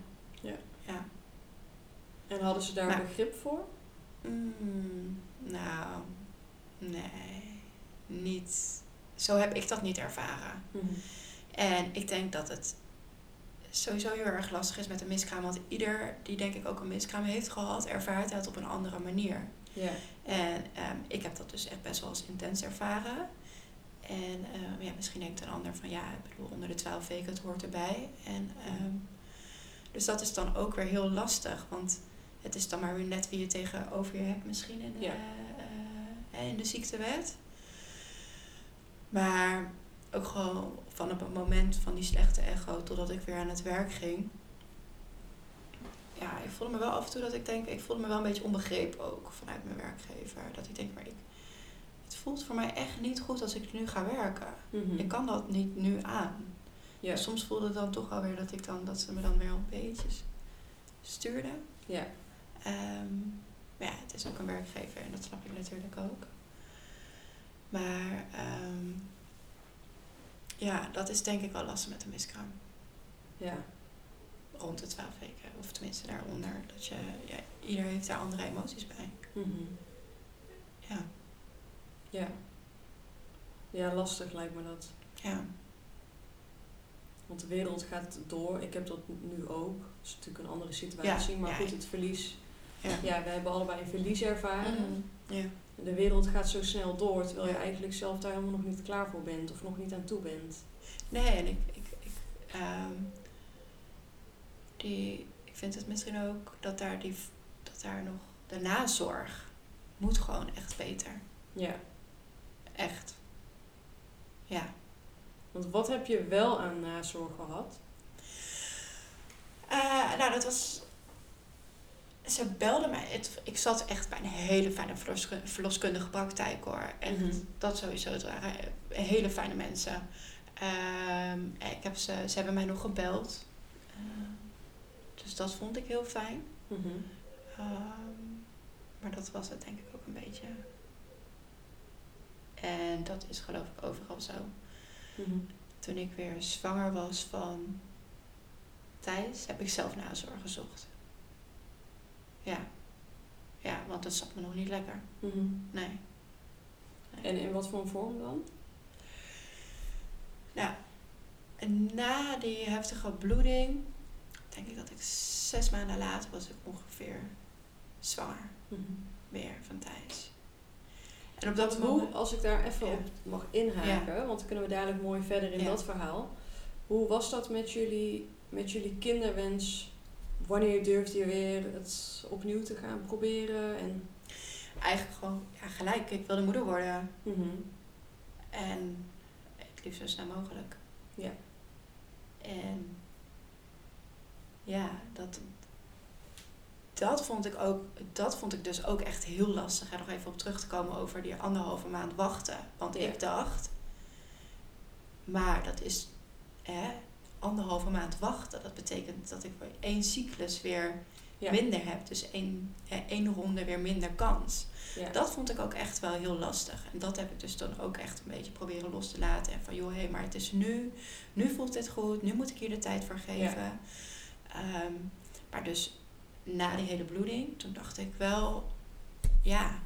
Ja. Ja. En hadden ze daar Maar- begrip voor? Mm, nou, nee. Niet. Zo heb ik dat niet ervaren. En ik denk dat het sowieso heel erg lastig is met een miskraam. Want ieder die denk ik ook een miskraam heeft gehad, ervaart het op een andere manier. Ja. En ehm, ik heb dat dus echt best wel als intens ervaren. En ehm, ja, misschien denkt een ander van ja, ik bedoel, onder de twaalf weken, het hoort erbij. En, ehm, dus dat is dan ook weer heel lastig. Want het is dan maar weer net wie je tegenover je hebt misschien in de, Ja. eh, in de ziektewet. Maar ook gewoon van het moment van die slechte echo totdat ik weer aan het werk ging. Ja, ik voelde me wel af en toe dat ik denk, ik voelde me wel een beetje onbegrepen ook vanuit mijn werkgever. Dat ik denk, maar ik, het voelt voor mij echt niet goed als ik nu ga werken. Mhm. Ik kan dat niet nu aan. Ja. Soms voelde het dan toch alweer dat ik dan dat ze me dan weer een beetje stuurden. Ja. Ehm, maar ja, het is ook een werkgever en dat snap ik natuurlijk ook. Maar ehm, ja, dat is denk ik wel lastig met een miskraam. Ja. Rond de 12 weken, of tenminste daaronder. Dat je, ja, ieder heeft daar andere emoties bij. Mhm. Ja, Ja. Ja, lastig lijkt me dat. ja, Want de wereld gaat door. Ik heb dat nu ook. Het is natuurlijk een andere situatie. Ja, maar ja. goed, het verlies. ja. Ja, we hebben allebei een verlies ervaren. Mhm. ja. De wereld gaat zo snel door. Terwijl je eigenlijk zelf daar helemaal nog niet klaar voor bent. Of nog niet aan toe bent. Nee, en ik, ik, ik, ehm, die, ik vind het misschien ook dat daar, die, dat daar nog de nazorg moet gewoon echt beter. Ja. Echt. Ja. Want wat heb je wel aan nazorg gehad? Eh, nou, dat was. Ze belde mij. Het, ik zat echt bij een hele fijne verlosku- verloskundige praktijk hoor. Echt, Mhm. dat sowieso. Het waren hele fijne mensen. Ehm, en ik heb ze, ze hebben mij nog gebeld. Ehm, dus dat vond ik heel fijn. Mhm. Ehm, Maar dat was het denk ik ook een beetje. En dat is geloof ik overal zo. Mhm. Toen ik weer zwanger was van Thijs, heb ik zelf nazorg gezocht. Ja. Ja, want het zat me nog niet lekker. Mhm. Nee. En in wat voor een vorm dan? Nou, na die heftige bloeding, denk ik dat ik zes maanden later was ik ongeveer zwanger Mhm. weer van Thijs. En op dat Hoe, moment... als ik daar even Ja. op mag inhaken, want dan kunnen we dadelijk mooi verder in Ja. dat verhaal. Hoe was dat met jullie, met jullie kinderwens? Wanneer durfde je weer het opnieuw te gaan proberen? En, Eigenlijk gewoon ja, gelijk, ik wilde moeder worden. Mhm. En het liefst zo snel mogelijk. Ja. En ja, dat, dat vond ik ook, dat vond ik dus ook echt heel lastig. En nog even op terug te komen over die anderhalve maand wachten. Want Ja. ik dacht, maar dat is hè, anderhalve maand wachten. Dat betekent dat ik voor één cyclus weer Ja. minder heb. Dus één, één ronde weer minder kans. Ja. Dat vond ik ook echt wel heel lastig. En dat heb ik dus dan ook echt een beetje proberen los te laten. En van, joh, hé, hey, maar het is nu. Nu voelt dit goed. Nu moet ik hier de tijd voor geven. Ehm, maar dus na die hele bloeding, toen dacht ik wel, ja,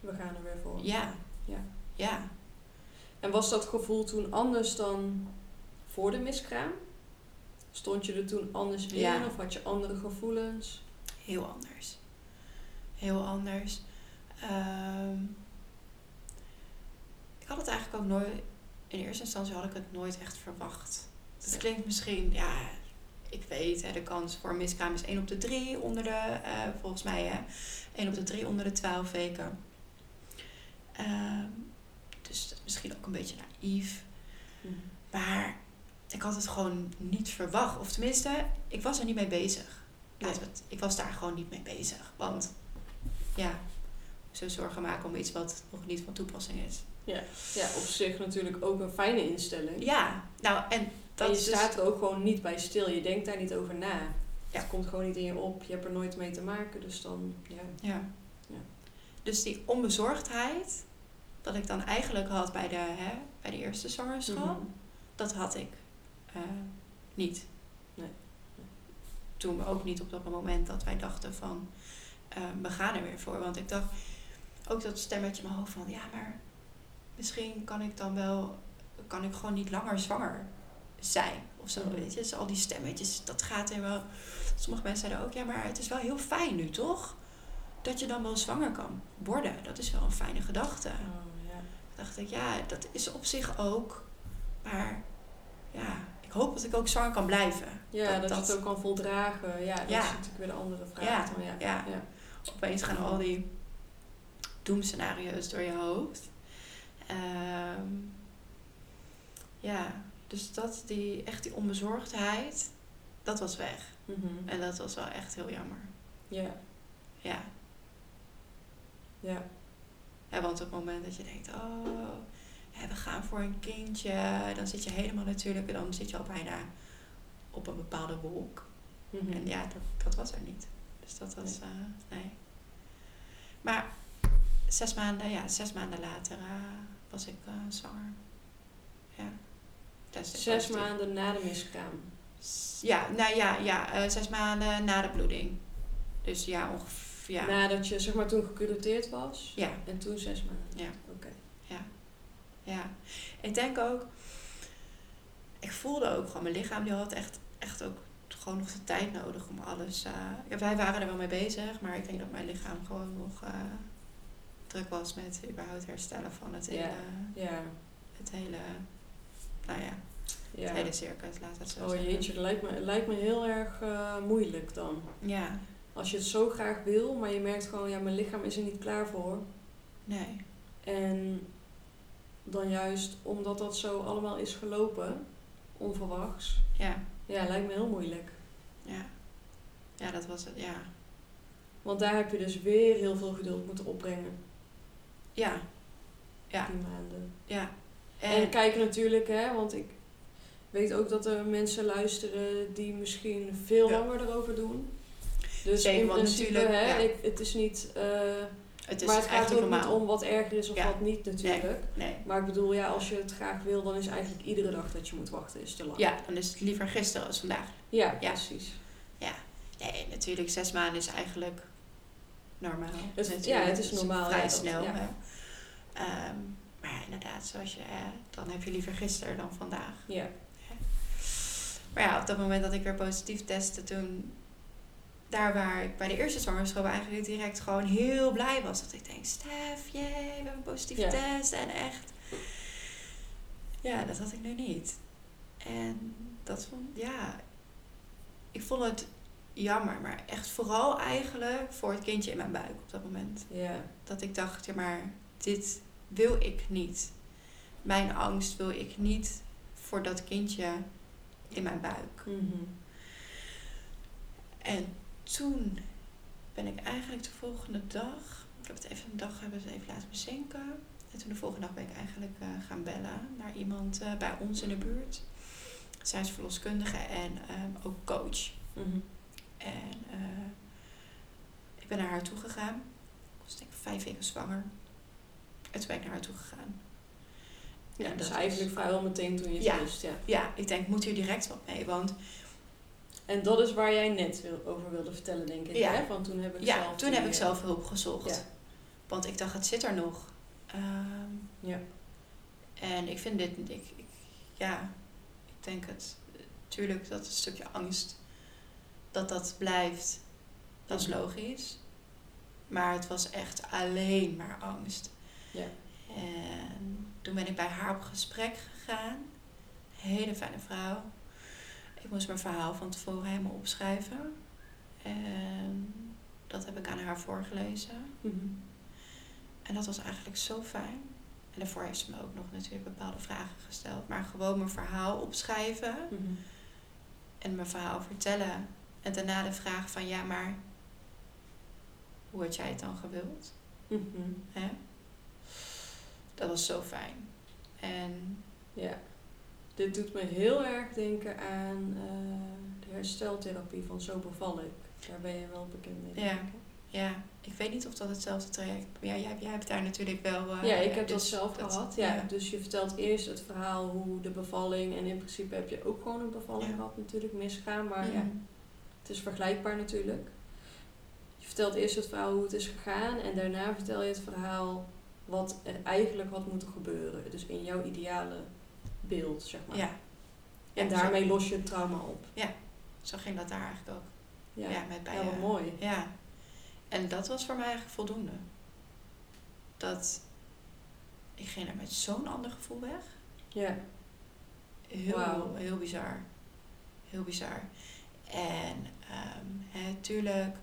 We gaan er weer voor. ja, Ja. ja. En was dat gevoel toen anders dan voor de miskraam? Stond je er toen anders Ja. in of had je andere gevoelens? Heel anders. Heel anders. Ehm, ik had het eigenlijk ook nooit... In eerste instantie had ik het nooit echt verwacht. Dat klinkt misschien... Ja, ik weet, hè, de kans voor een miskraam is 1 op de 3 onder de... eh, volgens mij, hè. 1 op de 3 onder de 12 weken. Ehm, dus misschien ook een beetje naïef. Maar ik had het gewoon niet verwacht. Of tenminste, ik was er niet mee bezig. Ik was daar gewoon niet mee bezig. Want ja, zo zorgen maken om iets wat nog niet van toepassing is. Ja, op zich natuurlijk ook een fijne instelling. Ja, nou en dat en je dus- staat er ook gewoon niet bij stil. Je denkt daar niet over na. Ja. Het komt gewoon niet in je op. Je hebt er nooit mee te maken. Dus dan, ja. Ja. Ja. Dus die onbezorgdheid, dat ik dan eigenlijk had bij de, hè, bij de eerste zwangerschap, Mhm. dat had ik eh, niet. Nee. Toen ook niet op dat moment dat wij dachten van, eh, we gaan er weer voor. Want ik dacht, ook dat stemmetje in mijn hoofd van, ja, maar misschien kan ik dan wel, kan ik gewoon niet langer zwanger zijn. Of zo, weet je. Dus al die stemmetjes, dat gaat er wel. Sommige mensen zeiden ook, ja, maar het is wel heel fijn nu, toch? Dat je dan wel zwanger kan worden. Dat is wel een fijne gedachte. Oh, ja. dacht ik, ja, dat is op zich ook. Maar ja, ik hoop dat ik ook zwanger kan blijven. Ja, dat, Dat- het ook kan voldragen. Ja, dat Ja. is natuurlijk weer de andere vraag. Ja, dan, ja. ja. Opeens gaan al die doemscenario's door je hoofd. Ehm, ja, dus dat, die, echt die onbezorgdheid, dat was weg. Mhm. En dat was wel echt heel jammer. ja. Ja. ja. ja, want op het moment dat je denkt, oh, we gaan voor een kindje, dan zit je helemaal natuurlijk, dan zit je al bijna op een bepaalde wolk. Mhm. En ja, dat, dat was er niet. Dus dat was, eh, nee. Maar zes maanden, ja, zes maanden later eh, was ik eh, zwanger. Ja. Zes positief. maanden na de miskraam. Ja, nou ja, ja zes maanden na de bloeding. Dus ja, ongeveer, ja. Nadat je zeg maar toen gecureerd was. Ja, En toen zes maanden. Ja. Oké. Ja. Ik denk ook, ik voelde ook gewoon, mijn lichaam die had echt, echt ook gewoon nog de tijd nodig om alles. ja, wij waren er wel mee bezig, maar ik denk dat mijn lichaam gewoon nog eh, druk was met überhaupt herstellen van het hele. Ja. het hele, nou ja, Ja. het hele circus, laat het zo Oh zeggen. jeetje, dat lijkt me, lijkt me heel erg eh, moeilijk dan. Ja, Als je het zo graag wil, maar je merkt gewoon, ja, mijn lichaam is er niet klaar voor. nee, En dan juist omdat dat zo allemaal is gelopen, onverwachts, ja, ja, lijkt me heel moeilijk. ja. Ja, dat was het, ja. Want daar heb je dus weer heel veel geduld moeten opbrengen, Ja, Ja. die maanden. ja. En, kijk natuurlijk, hè, want ik weet ook dat er mensen luisteren die misschien veel Ja. langer erover doen. Dus Zeker, in want principe, natuurlijk, hè, ja. ik, het is niet... eh, Het is maar het gaat ook niet om wat erger is of Ja. wat niet natuurlijk. Nee. Maar ik bedoel, ja, als je het graag wil, dan is eigenlijk iedere dag dat je moet wachten is te lang. Ja, dan is het liever gisteren als vandaag. Ja, Ja. precies. Nee, natuurlijk, zes maanden is eigenlijk normaal. Het- Natuurlijk, ja, het is normaal, Vrij ja, dat- snel. ja. Ehm, maar ja, inderdaad, zoals je, eh, dan heb je liever gisteren dan vandaag. Ja. Maar ja, op dat moment dat ik weer positief testte, toen... Daar waar ik bij de eerste zwangerschap eigenlijk direct gewoon heel blij was. Dat ik denk, Stef, jee, we hebben een positieve Ja. test. En echt... Ja, dat had ik nu niet. En dat vond... Ja, ik vond het jammer. Maar echt vooral eigenlijk voor het kindje in mijn buik op dat moment. Ja. Dat ik dacht, ja maar, dit wil ik niet. Mijn angst wil ik niet voor dat kindje in mijn buik. Mhm. En toen ben ik eigenlijk de volgende dag, ik heb het even een dag hebben het even laten bezinken. En toen de volgende dag ben ik eigenlijk eh, gaan bellen naar iemand eh, bij ons in de buurt. Zij is verloskundige en ehm, ook coach. Mhm. En eh, ik ben naar haar toe gegaan. Ik was denk ik vijf weken zwanger. En toen ben ik naar haar toe gegaan. Ja, En dus dat was- eigenlijk vrijwel meteen toen je het Ja. wist, ja. Ja, ik denk, moet hier direct wat mee? Want En dat is waar jij net over wilde vertellen, denk ik. Ja. Hè? Want toen heb ik ja, zelf toen heb ik eh, zelf hulp gezocht. Ja. Want ik dacht, het zit er nog. Ehm, Ja. En ik vind dit, ik, ik, ja, ik denk het, tuurlijk dat een stukje angst, dat dat blijft, dat is Mhm. logisch. Maar het was echt alleen maar angst. Ja. En toen ben ik bij haar op gesprek gegaan. Hele fijne vrouw. Ik moest mijn verhaal van tevoren helemaal opschrijven. En dat heb ik aan haar voorgelezen. Mhm. En dat was eigenlijk zo fijn. En daarvoor heeft ze me ook nog natuurlijk bepaalde vragen gesteld. Maar gewoon mijn verhaal opschrijven Mhm. en mijn verhaal vertellen. En daarna de vraag van ja, maar hoe had jij het dan gewild? Mhm. Hè? Dat was zo fijn. En Ja. Dit doet me heel erg denken aan eh, de hersteltherapie van Zo beval ik. Daar ben je wel bekend mee. Ja. ja, ik weet niet of dat hetzelfde traject is. Ja, jij, jij hebt daar natuurlijk wel... eh, Ja, ik heb dat dus zelf dat- gehad. Ja. Dus je vertelt eerst het verhaal hoe de bevalling... En in principe heb je ook gewoon een bevalling Ja. gehad natuurlijk misgaan. Maar ja, Mhm. het is vergelijkbaar natuurlijk. Je vertelt eerst het verhaal hoe het is gegaan. En daarna vertel je het verhaal wat er eigenlijk had moeten gebeuren. Dus in jouw ideale beeld, zeg maar. Ja. En Ja, daarmee zo- los je het trauma op. Zo ging dat daar eigenlijk ook. Ja, Ja, met bij ja wat eh, mooi. Ja. En dat was voor mij eigenlijk voldoende. Dat ik ging er met zo'n ander gevoel weg. Ja. Heel, heel bizar. Heel bizar. En ehm hè, tuurlijk,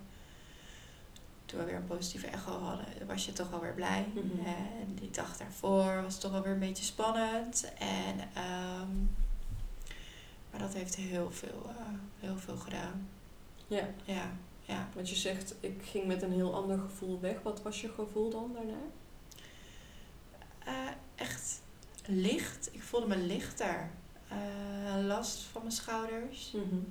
toen we weer een positieve echo hadden, was je toch wel weer blij. Mhm. En die dag daarvoor was het toch wel weer een beetje spannend. En, ehm, maar dat heeft heel veel, eh, heel veel gedaan. ja. Ja, ja. Want je zegt, ik ging met een heel ander gevoel weg. Wat was je gevoel dan daarna? Eh, echt licht. Ik voelde me lichter. Eh, last van mijn schouders. Mhm.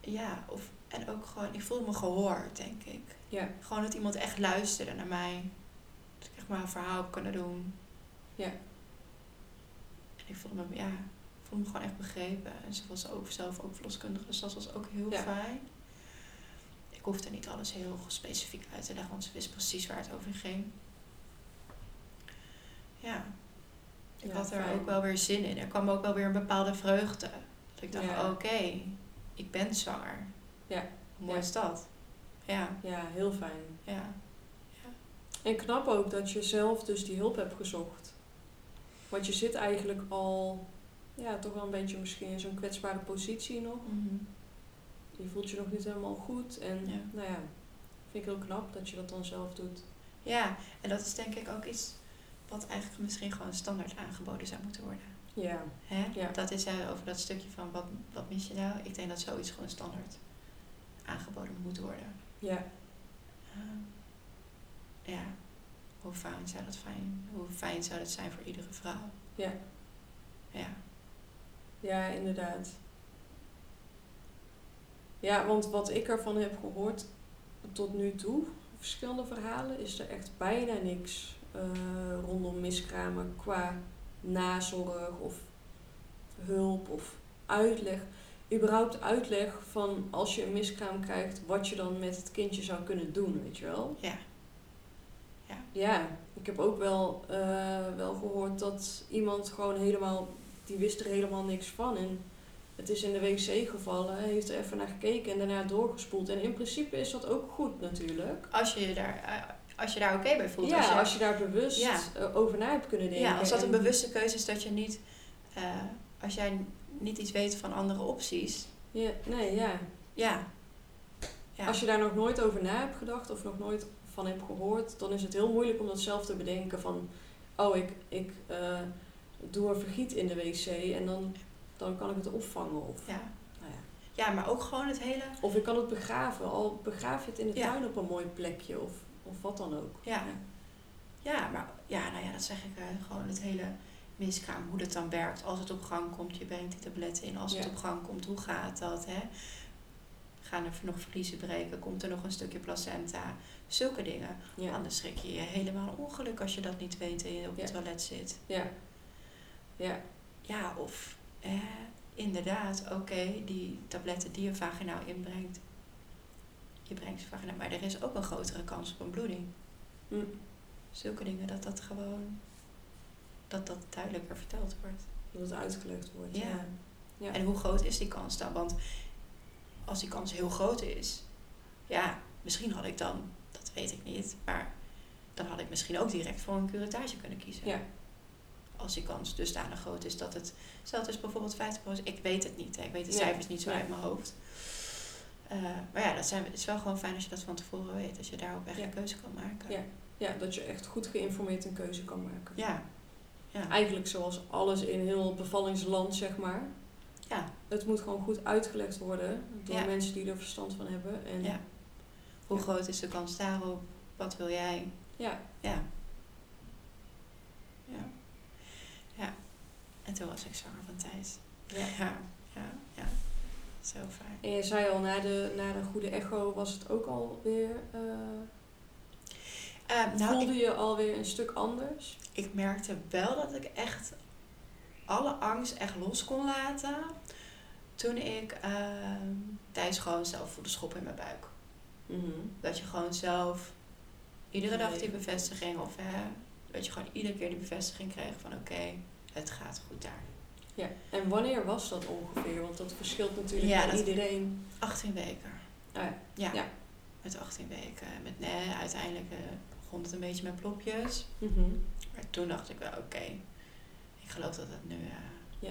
Ja, of, en ook gewoon, ik voelde me gehoord, denk ik. Ja. Gewoon dat iemand echt luisterde naar mij. Dat ik echt maar een verhaal kunnen doen. Ja. En ik voelde me, ja, ik voelde me gewoon echt begrepen. En ze was ook zelf ook verloskundige, dus dat was ook heel Ja. fijn. Ik hoefde niet alles heel specifiek uit te leggen, want ze wist precies waar het over ging. Ja. Ik Ja, had er fijn. ook wel weer zin in. Er kwam ook wel weer een bepaalde vreugde. Dat ik dacht, Ja. oké, ik ben zwanger. Ja. Mooi Ja. is dat? Ja, Ja, heel fijn. ja. En knap ook dat je zelf dus die hulp hebt gezocht. Want je zit eigenlijk al, ja, toch wel een beetje misschien in zo'n kwetsbare positie nog. Je voelt je nog niet helemaal goed. En Ja. nou ja, vind ik heel knap dat je dat dan zelf doet. Ja, en dat is denk ik ook iets wat eigenlijk misschien gewoon standaard aangeboden zou moeten worden. Ja. Hè? Ja. Dat is hè, over dat stukje van wat, wat mis je nou? Ik denk dat zoiets gewoon standaard aangeboden moet worden. Ja. Ehm, ja, hoe fijn zou dat fijn, hoe fijn zou dat zijn voor iedere vrouw? Ja. Ja, Ja, inderdaad. Ja, want wat ik ervan heb gehoord tot nu toe, verschillende verhalen, is er echt bijna niks eh, rondom miskramen qua nazorg of hulp of uitleg. Überhaupt uitleg van als je een miskraam krijgt, wat je dan met het kindje zou kunnen doen, weet je wel? Ja. Ja. Ja, ik heb ook wel, eh, wel gehoord dat iemand gewoon helemaal, die wist er helemaal niks van. En het is in de wc gevallen, heeft er even naar gekeken en daarna doorgespoeld. En in principe is dat ook goed natuurlijk. Als je daar, eh, als je daar oké bij voelt. ja, als je, als je daar bewust Ja. eh, over na hebt kunnen denken. ja, als dat een En- bewuste keuze is dat je niet, als jij niet iets weet van andere opties. Ja, nee, ja. Ja. ja. Als je daar nog nooit over na hebt gedacht of nog nooit van hebt gehoord, dan is het heel moeilijk om dat zelf te bedenken van, oh, ik, ik eh, doe er vergiet in de wc en dan, dan kan ik het opvangen. Of, ja. nou ja. ja, maar ook gewoon het hele, of ik kan het begraven, al begraaf je het in de Ja. tuin op een mooi plekje of, of wat dan ook. ja. Ja, maar ja, nou ja, dat zeg ik eh, gewoon het hele miskraam, hoe dat dan werkt. Als het op gang komt, je brengt die tabletten in. Als het op gang komt, hoe gaat dat? Hè? Gaan er nog vliezen breken? Komt er nog een stukje placenta? Zulke dingen. Ja, Anders schrik je je helemaal ongeluk als je dat niet weet en je op het Ja. toilet zit. ja. ja. Ja, of eh, inderdaad, oké, die tabletten die je vaginaal inbrengt, je brengt ze vaginaal, maar er is ook een grotere kans op een bloeding. Hm. Zulke dingen, dat dat gewoon, dat dat duidelijker verteld wordt. Dat het uitgelegd wordt. Ja. Ja. Ja. En hoe groot is die kans dan? Want als die kans heel groot is, ja, misschien had ik dan, dat weet ik niet, maar dan had ik misschien ook direct voor een curettage kunnen kiezen. Ja. Als die kans dusdanig groot is dat het, stel het is bijvoorbeeld 50%, ik weet het niet, hè, ik weet de cijfers niet zo uit mijn hoofd. Eh, maar ja, dat zijn, het is wel gewoon fijn als je dat van tevoren weet, dat je daarop echt een keuze kan maken. Ja. ja, dat je echt goed geïnformeerd een keuze kan maken. Ja. Ja. Eigenlijk zoals alles in heel bevallingsland, zeg maar. ja. Het moet gewoon goed uitgelegd worden door Ja. mensen die er verstand van hebben. En Ja. Hoe groot is de kans daarop? Wat wil jij? ja, Ja. Ja. Ja. En toen was ik zwanger van Thijs. ja. Ja. Ja. Ja. Zo fijn. En je zei al, na de, na de goede echo was het ook alweer... eh Eh, nou, voelde ik, je alweer een stuk anders? ik merkte wel dat ik echt alle angst echt los kon laten. Toen ik uh, Thijs gewoon zelf voelde schoppen in mijn buik. Mhm. Dat je gewoon zelf iedere dag die bevestiging of hè, dat je gewoon iedere keer die bevestiging kreeg van oké, het gaat goed daar. Ja, en wanneer was dat ongeveer? Want dat verschilt natuurlijk Ja, bij iedereen. 18 weken. Ah, ja. Ja. Ja. Met 18 weken. Met, nee, uiteindelijk eh, begon het een beetje met plopjes. Mhm. Maar toen dacht ik wel, oké, ik geloof dat het nu, eh,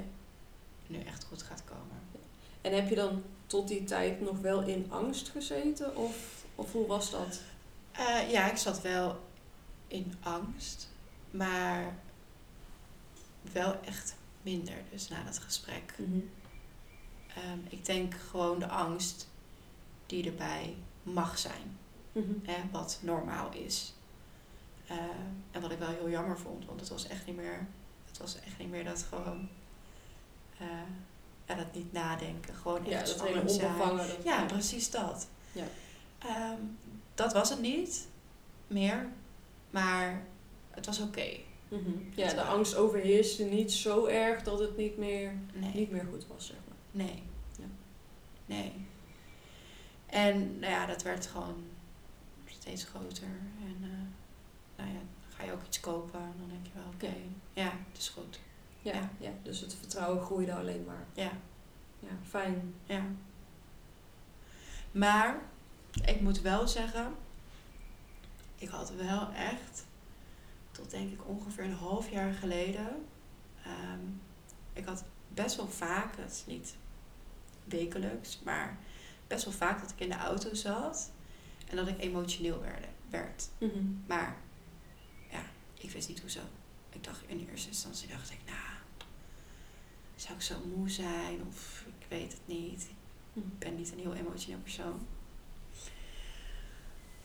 nu echt goed gaat komen. En heb je dan tot die tijd nog wel in angst gezeten? Of, of hoe was dat? Eh, ja, ik zat wel in angst, maar wel echt minder dus na dat gesprek. Ehm, ik denk gewoon de angst die erbij mag zijn, Mhm. hè, wat normaal is. Eh, en wat ik wel heel jammer vond, want het was echt niet meer, het was echt niet meer dat gewoon, eh, ja, dat niet nadenken, gewoon Ja, echt dat zijn. Ja, precies dat. Ja. Ehm, dat was het niet meer, maar het was oké. Mhm. Ja, de angst overheerste niet zo erg dat het niet meer, Nee. niet meer goed was, zeg maar. Nee. Ja. Nee. En nou ja, dat werd gewoon steeds groter. En nou ja, dan ga je ook iets kopen en dan denk je wel, oké, ja, het is goed. Ja, Ja. ja. dus het vertrouwen groeide alleen maar. Ja, Ja, fijn. ja. Maar ik moet wel zeggen, ik had wel echt, tot denk ik ongeveer een half jaar geleden, ehm, ik had best wel vaak, het is niet wekelijks, maar best wel vaak dat ik in de auto zat en dat ik emotioneel werd. werd. Mhm. Maar ik wist niet hoezo. Ik dacht in eerste instantie dacht ik, nou, zou ik zo moe zijn of ik weet het niet. Ik ben niet een heel emotioneel persoon.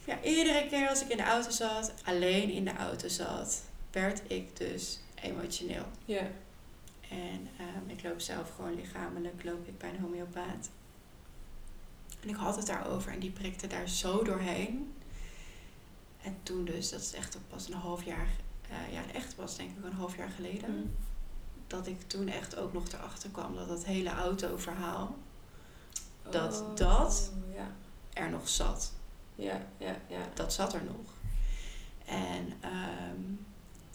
Ja, iedere keer als ik in de auto zat, alleen in de auto zat, werd ik dus emotioneel. Ja. En ehm, ik loop zelf gewoon lichamelijk, loop ik bij een homeopaat. En ik had het daarover en die prikte daar zo doorheen. En toen dus, dat is echt pas een half jaar, eh, ja echt was denk ik een half jaar geleden. Mm. Dat ik toen echt ook nog erachter kwam dat dat hele autoverhaal Dat Oh, dat- Ja, er nog zat. ja, ja, ja. Dat zat er nog. En ehm,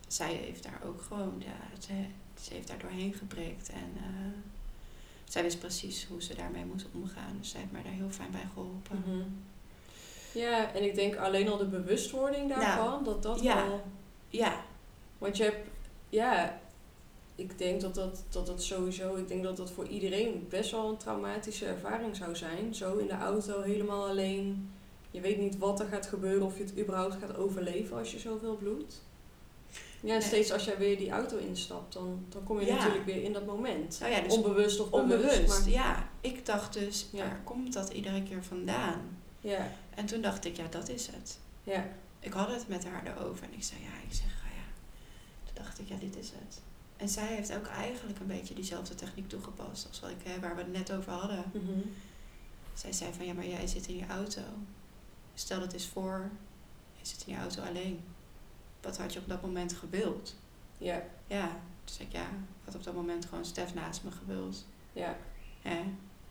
zij heeft daar ook gewoon, ja, ze, ze heeft daar doorheen geprikt. En eh, zij wist precies hoe ze daarmee moest omgaan. Dus zij heeft mij daar heel fijn bij geholpen. Mhm. Ja, en ik denk alleen al de bewustwording daarvan, dat dat ja. al... Ja, Want je hebt, ja, ik denk dat dat, dat dat sowieso, ik denk dat dat voor iedereen best wel een traumatische ervaring zou zijn. Zo in de auto, helemaal alleen. Je weet niet wat er gaat gebeuren, of je het überhaupt gaat overleven als je zoveel bloedt. Ja, en Nee. steeds als jij weer die auto instapt, dan, dan kom je Ja. natuurlijk weer in dat moment. nou ja, dus Onbewust of bewust. onbewust. maar- Ja, ik dacht dus, Ja. waar komt dat iedere keer vandaan? ja, En toen dacht ik, ja, dat is het. ja, Ik had het met haar erover en ik zei, ja, ik zeg, ah ja. Toen dacht ik, ja, dit is het. En zij heeft ook eigenlijk een beetje diezelfde techniek toegepast als wat ik, hè, waar we het net over hadden. Mhm. Zij zei van, ja, maar jij zit in je auto. Stel dat eens voor, je zit in je auto alleen. Wat had je op dat moment gewild? ja, Ja, toen zei ik, ja, ik had op dat moment gewoon Stef naast me gewild. ja, Hè?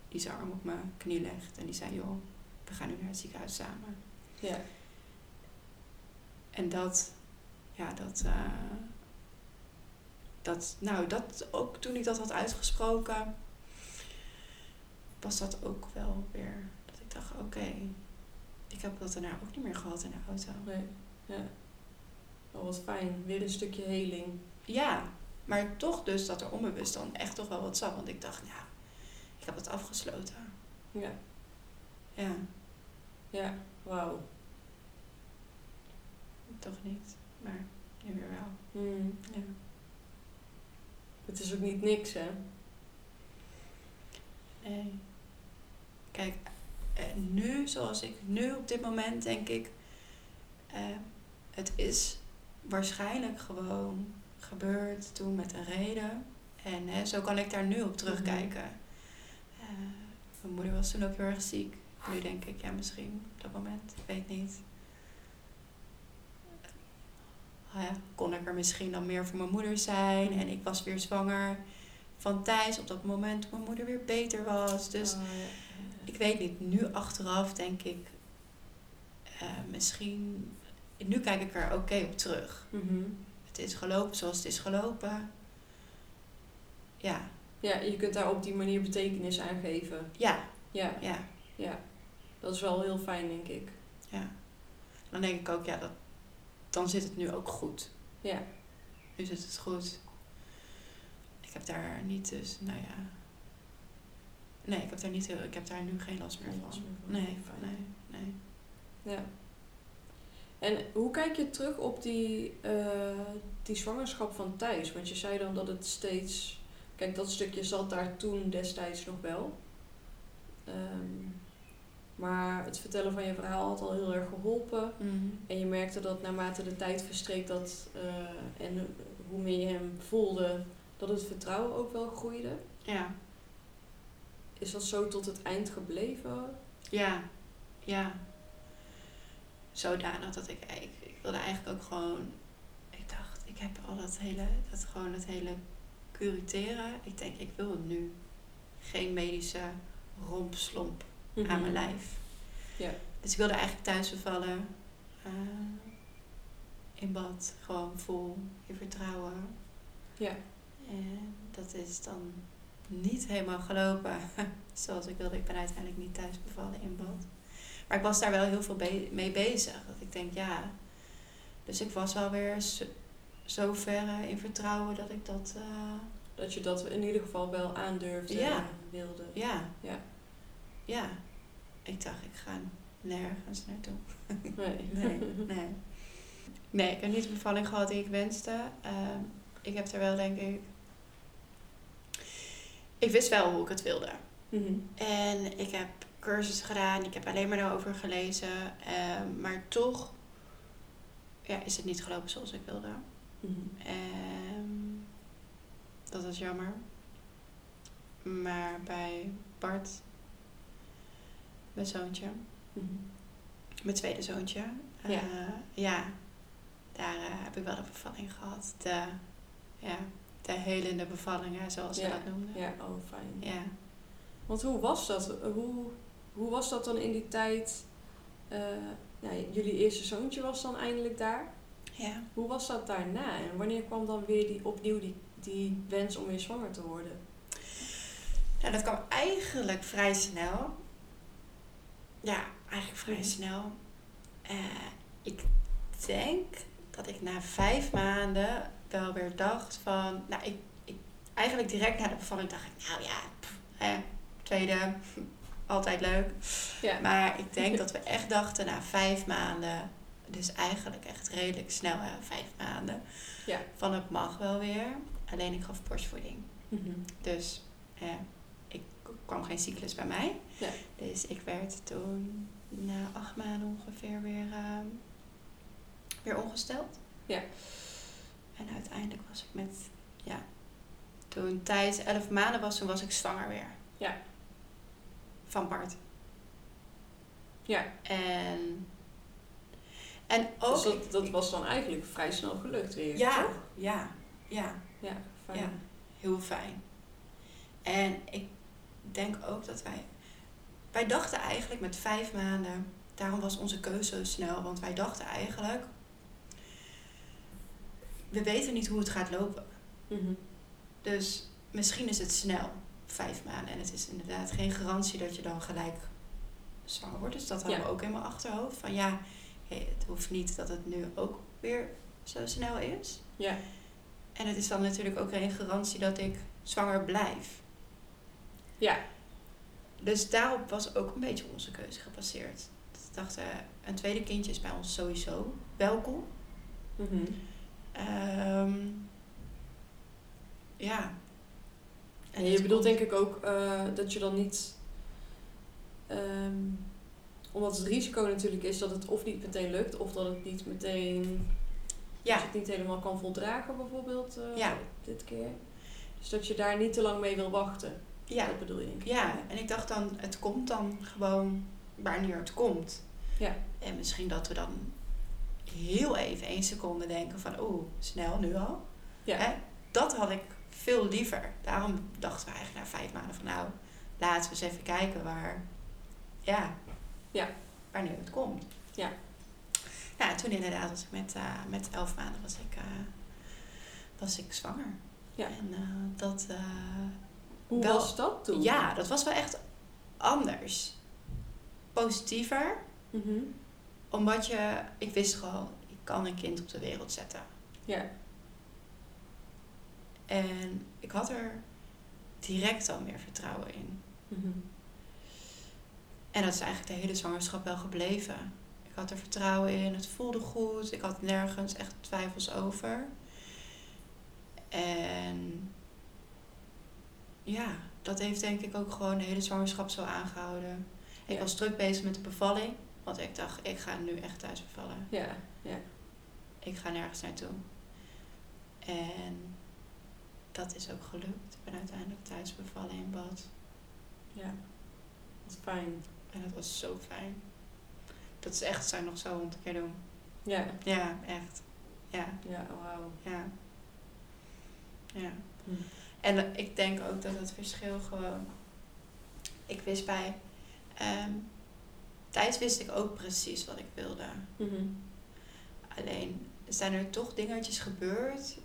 Die zijn arm op mijn knie legt en die zei, joh, we gaan nu naar het ziekenhuis samen. ja. En dat, ja, dat, eh, dat, nou, dat ook toen ik dat had uitgesproken, was dat ook wel weer, dat ik dacht, oké, ik heb dat daarna ook niet meer gehad in de auto. Nee, ja. Oh, wat fijn. Weer een stukje heling. Ja, maar toch dus dat er onbewust dan echt toch wel wat zat, want ik dacht, nou, ik heb het afgesloten. Ja, Ja, ja, wauw. Toch niet, maar nu weer wel. Hmm. Ja. Het is ook niet niks, hè? Nee. Kijk, eh, nu, zoals ik nu op dit moment denk ik, eh, het is waarschijnlijk gewoon gebeurd toen met een reden. En hè, zo kan ik daar nu op terugkijken. Eh, mijn moeder was toen ook heel erg ziek. Nu denk ik, ja, misschien op dat moment, ik weet niet. Ah ja, kon ik er misschien dan meer voor mijn moeder zijn. En ik was weer zwanger van Thijs op dat moment toen mijn moeder weer beter was. Dus Oh, ja. ik weet niet, nu achteraf denk ik, eh, misschien, nu kijk ik er oké op terug. Mhm. Het is gelopen zoals het is gelopen. Ja, Ja, je kunt daar op die manier betekenis aan geven. ja, Ja, ja, ja. Dat is wel heel fijn, denk ik. ja. Dan denk ik ook, ja, dat, dan zit het nu ook goed. Ja, Nu zit het goed. Ik heb daar niet dus, nou ja. Nee, ik heb daar, niet ik heb daar nu geen last meer van. last meer van. Nee, Fijn. nee, nee. ja. En hoe kijk je terug op die, eh, die zwangerschap van Thijs? Want je zei dan dat het steeds... Kijk, dat stukje zat daar toen destijds nog wel. Ehm, maar het vertellen van je verhaal had al heel erg geholpen. Mhm. En je merkte dat naarmate de tijd verstreek dat, eh, en hoe meer je hem voelde, dat het vertrouwen ook wel groeide. Ja, Is dat zo tot het eind gebleven? Ja, ja. Zodanig dat ik, ik, ik wilde eigenlijk ook gewoon, ik dacht, ik heb al dat hele, dat gewoon het hele curiteren. Ik denk, ik wil nu geen medische rompslomp aan mijn lijf. Ja. Dus ik wilde eigenlijk thuis bevallen, eh, in bad, gewoon vol in vertrouwen. Ja. En dat is dan niet helemaal gelopen zoals ik wilde. Ik ben uiteindelijk niet thuis bevallen in bad. Maar ik was daar wel heel veel be- mee bezig. Dat ik denk, ja. Dus ik was wel weer zo, zo ver in vertrouwen dat ik dat. eh, Dat je dat in ieder geval wel aandurfde Ja. en wilde. ja. Ja. Ja. Ik dacht, ik ga nergens naartoe. Nee. Nee, nee. Nee, ik heb niet de bevalling gehad die ik wenste. Ehm, ik heb er wel, denk ik. Ik wist wel hoe ik het wilde. Mhm. En ik heb cursussen gedaan, ik heb alleen maar daarover gelezen. ehm, maar toch ja, is het niet gelopen zoals ik wilde. Ehm, dat is jammer. Maar bij Bart mijn zoontje. Mhm. Mijn tweede zoontje. Ja. Eh, ja, daar eh, heb ik wel de bevalling gehad. De, ja, de helende bevallingen, zoals ze Ja, dat noemden. Ja, oh fijn. Ja. Want hoe was dat? Hoe, hoe was dat dan in die tijd? Eh, jullie eerste zoontje was dan eindelijk daar. ja. Hoe was dat daarna? En wanneer kwam dan weer die, opnieuw die, die wens om weer zwanger te worden? Nou, dat kwam eigenlijk vrij snel. Ja, eigenlijk vrij Mhm. snel. Eh, ik denk dat ik na vijf maanden wel weer dacht van... Nou, ik, ik, eigenlijk direct na de bevalling dacht ik... Nou ja, pff, eh, tweede, altijd leuk. Ja. Maar ik denk dat we echt dachten na vijf maanden... Dus eigenlijk echt redelijk snel, hè, vijf maanden. Ja. Van het mag wel weer. Alleen ik gaf borstvoeding. Mhm. Dus ik kwam geen cyclus bij mij. Dus ik werd toen na acht maanden ongeveer weer, ehm, weer ongesteld. Ja. En uiteindelijk was ik met, ja, toen Thijs elf maanden was, toen was ik zwanger weer. Ja. Van Bart. Ja, En, en ook... dus dat, dat was dan eigenlijk vrij snel gelukt weer. ja, toch? ja, ja. Ja, fijn. Ja, heel fijn. En ik denk ook dat wij. Wij dachten eigenlijk met vijf maanden. Daarom was onze keuze zo snel. Want wij dachten eigenlijk. We weten niet hoe het gaat lopen. Mhm. Dus misschien is het snel, vijf maanden. En het is inderdaad geen garantie dat je dan gelijk zwanger wordt. Dus dat hadden Ja. we ook in mijn achterhoofd. Van ja, het hoeft niet dat het nu ook weer zo snel is. Ja, En het is dan natuurlijk ook geen garantie dat ik zwanger blijf. Ja, Dus daarop was ook een beetje onze keuze gebaseerd. Dus ik dacht, eh, een tweede kindje is bij ons sowieso welkom. Mhm. Ehm, ja. En je bedoelt denk ik ook eh, dat je dan niet... ehm, omdat het risico natuurlijk is dat het of niet meteen lukt... of dat het niet meteen... Dat Ja, je het niet helemaal kan voldragen bijvoorbeeld eh, Ja. dit keer. Dus dat je daar niet te lang mee wil wachten. Ja, Dat bedoel je denk ik. ja. En ik dacht dan, het komt dan gewoon wanneer het komt. Ja. En misschien dat we dan heel even één seconde denken van, oeh, snel nu al. Ja. Hè? Dat had ik veel liever. Daarom dachten we eigenlijk na vijf maanden van nou, laten we eens even kijken waar, ja, Ja. wanneer het komt. Ja. Ja, toen inderdaad was ik met, eh, met elf maanden was ik, eh, was ik zwanger. Ja. En eh, dat, Hoe Wel- was dat toen? ja, dat was wel echt anders. Positiever, Mhm. omdat je, ik wist gewoon, ik kan een kind op de wereld zetten. Ja. En ik had er direct al meer vertrouwen in. Mhm. En dat is eigenlijk de hele zwangerschap wel gebleven. Ik had er vertrouwen in, het voelde goed, ik had nergens echt twijfels over. En ja, dat heeft denk ik ook gewoon de hele zwangerschap zo aangehouden. Ik Ja. was druk bezig met de bevalling, want ik dacht, ik ga nu echt thuis bevallen. Ja, ja. Ik ga nergens naartoe. En dat is ook gelukt. Ik ben uiteindelijk thuis bevallen in bad. Ja. Wat fijn. En dat was zo fijn. Dat is echt, zou ik nog zo honderd keer doen. Ja. Ja, echt. Ja, Ja, wauw. ja. Ja. Hm. En ik denk ook dat het verschil gewoon... Ik wist bij... Thijs wist ik ook precies wat ik wilde. Mhm. Alleen zijn er toch dingetjes gebeurd...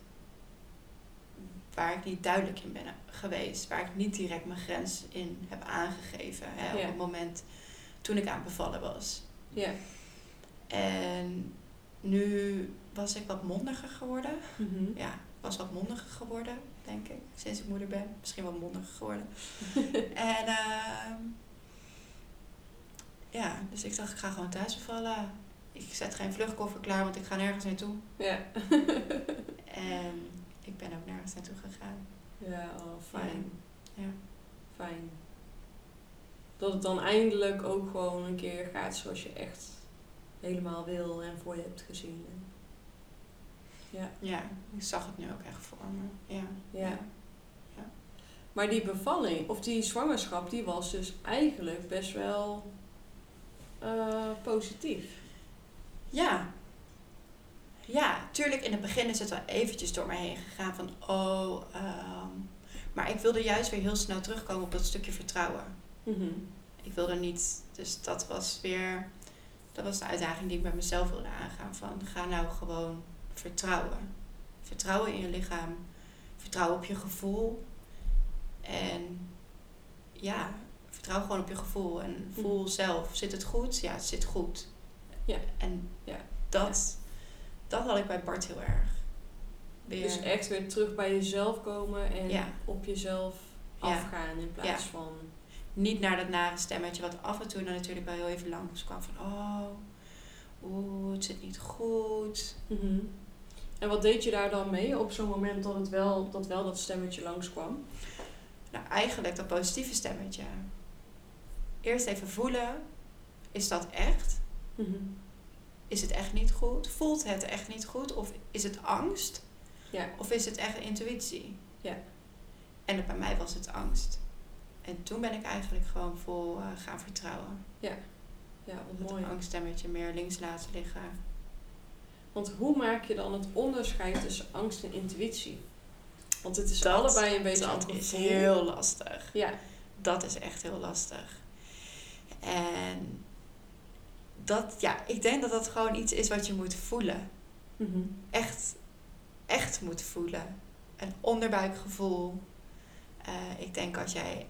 waar ik niet duidelijk in ben geweest. Waar ik niet direct mijn grens in heb aangegeven. Hè. Op het moment toen ik aan het bevallen was. Ja. En nu was ik wat mondiger geworden. Mhm. Ja, was wat mondiger geworden, denk ik. Sinds ik moeder ben. Misschien wat mondiger geworden. en ehm ja, dus ik dacht, ik ga gewoon thuis bevallen. Ik zet geen vluchtkoffer klaar, want ik ga nergens naartoe. Ja. En ik ben ook nergens naartoe gegaan. Ja, oh, fijn. Ja. Fijn. Dat het dan eindelijk ook gewoon een keer gaat zoals je echt helemaal wil en voor je hebt gezien. Ja. Ja, ik zag het nu ook echt voor me. Ja. Ja. Maar die bevalling, of die zwangerschap, die was dus eigenlijk best wel eh, positief. Ja. Ja, tuurlijk in het begin is het wel eventjes door mij heen gegaan van oh, ehm, maar ik wilde juist weer heel snel terugkomen op dat stukje vertrouwen. Mhm. Ik wilde niet, dus dat was weer, dat was de uitdaging die ik met mezelf wilde aangaan van ga nou gewoon vertrouwen. Vertrouwen in je lichaam, vertrouwen op je gevoel en ja, vertrouw gewoon op je gevoel en voel Mhm. zelf, zit het goed? Ja, het zit goed. Ja. En Ja. dat, dat had ik bij Bart heel erg. Weer, Dus echt weer terug bij jezelf komen en Ja. op jezelf afgaan in plaats van... niet naar dat nare stemmetje wat af en toe dan natuurlijk wel heel even langs kwam van oh, oeh, het zit niet goed. Mhm. En wat deed je daar dan mee op zo'n moment dat, het wel, dat wel dat stemmetje langskwam? Nou, eigenlijk dat positieve stemmetje. Eerst even voelen, is dat echt? Mhm. Is het echt niet goed? Voelt het echt niet goed? Of is het angst? Ja. Of is het echt intuïtie? Ja. En bij mij was het angst. En toen ben ik eigenlijk gewoon vol eh, gaan vertrouwen. Ja, wat Dat mooi. angststemmetje meer links laten liggen. Want hoe maak je dan het onderscheid tussen angst en intuïtie? Want het is Dat- allebei een beetje Dat is heel lastig. Ja, Dat is echt heel lastig. En dat, ja, ik denk dat dat gewoon iets is wat je moet voelen. Mhm. Echt, echt moet voelen. Een onderbuikgevoel. Eh, ik denk als jij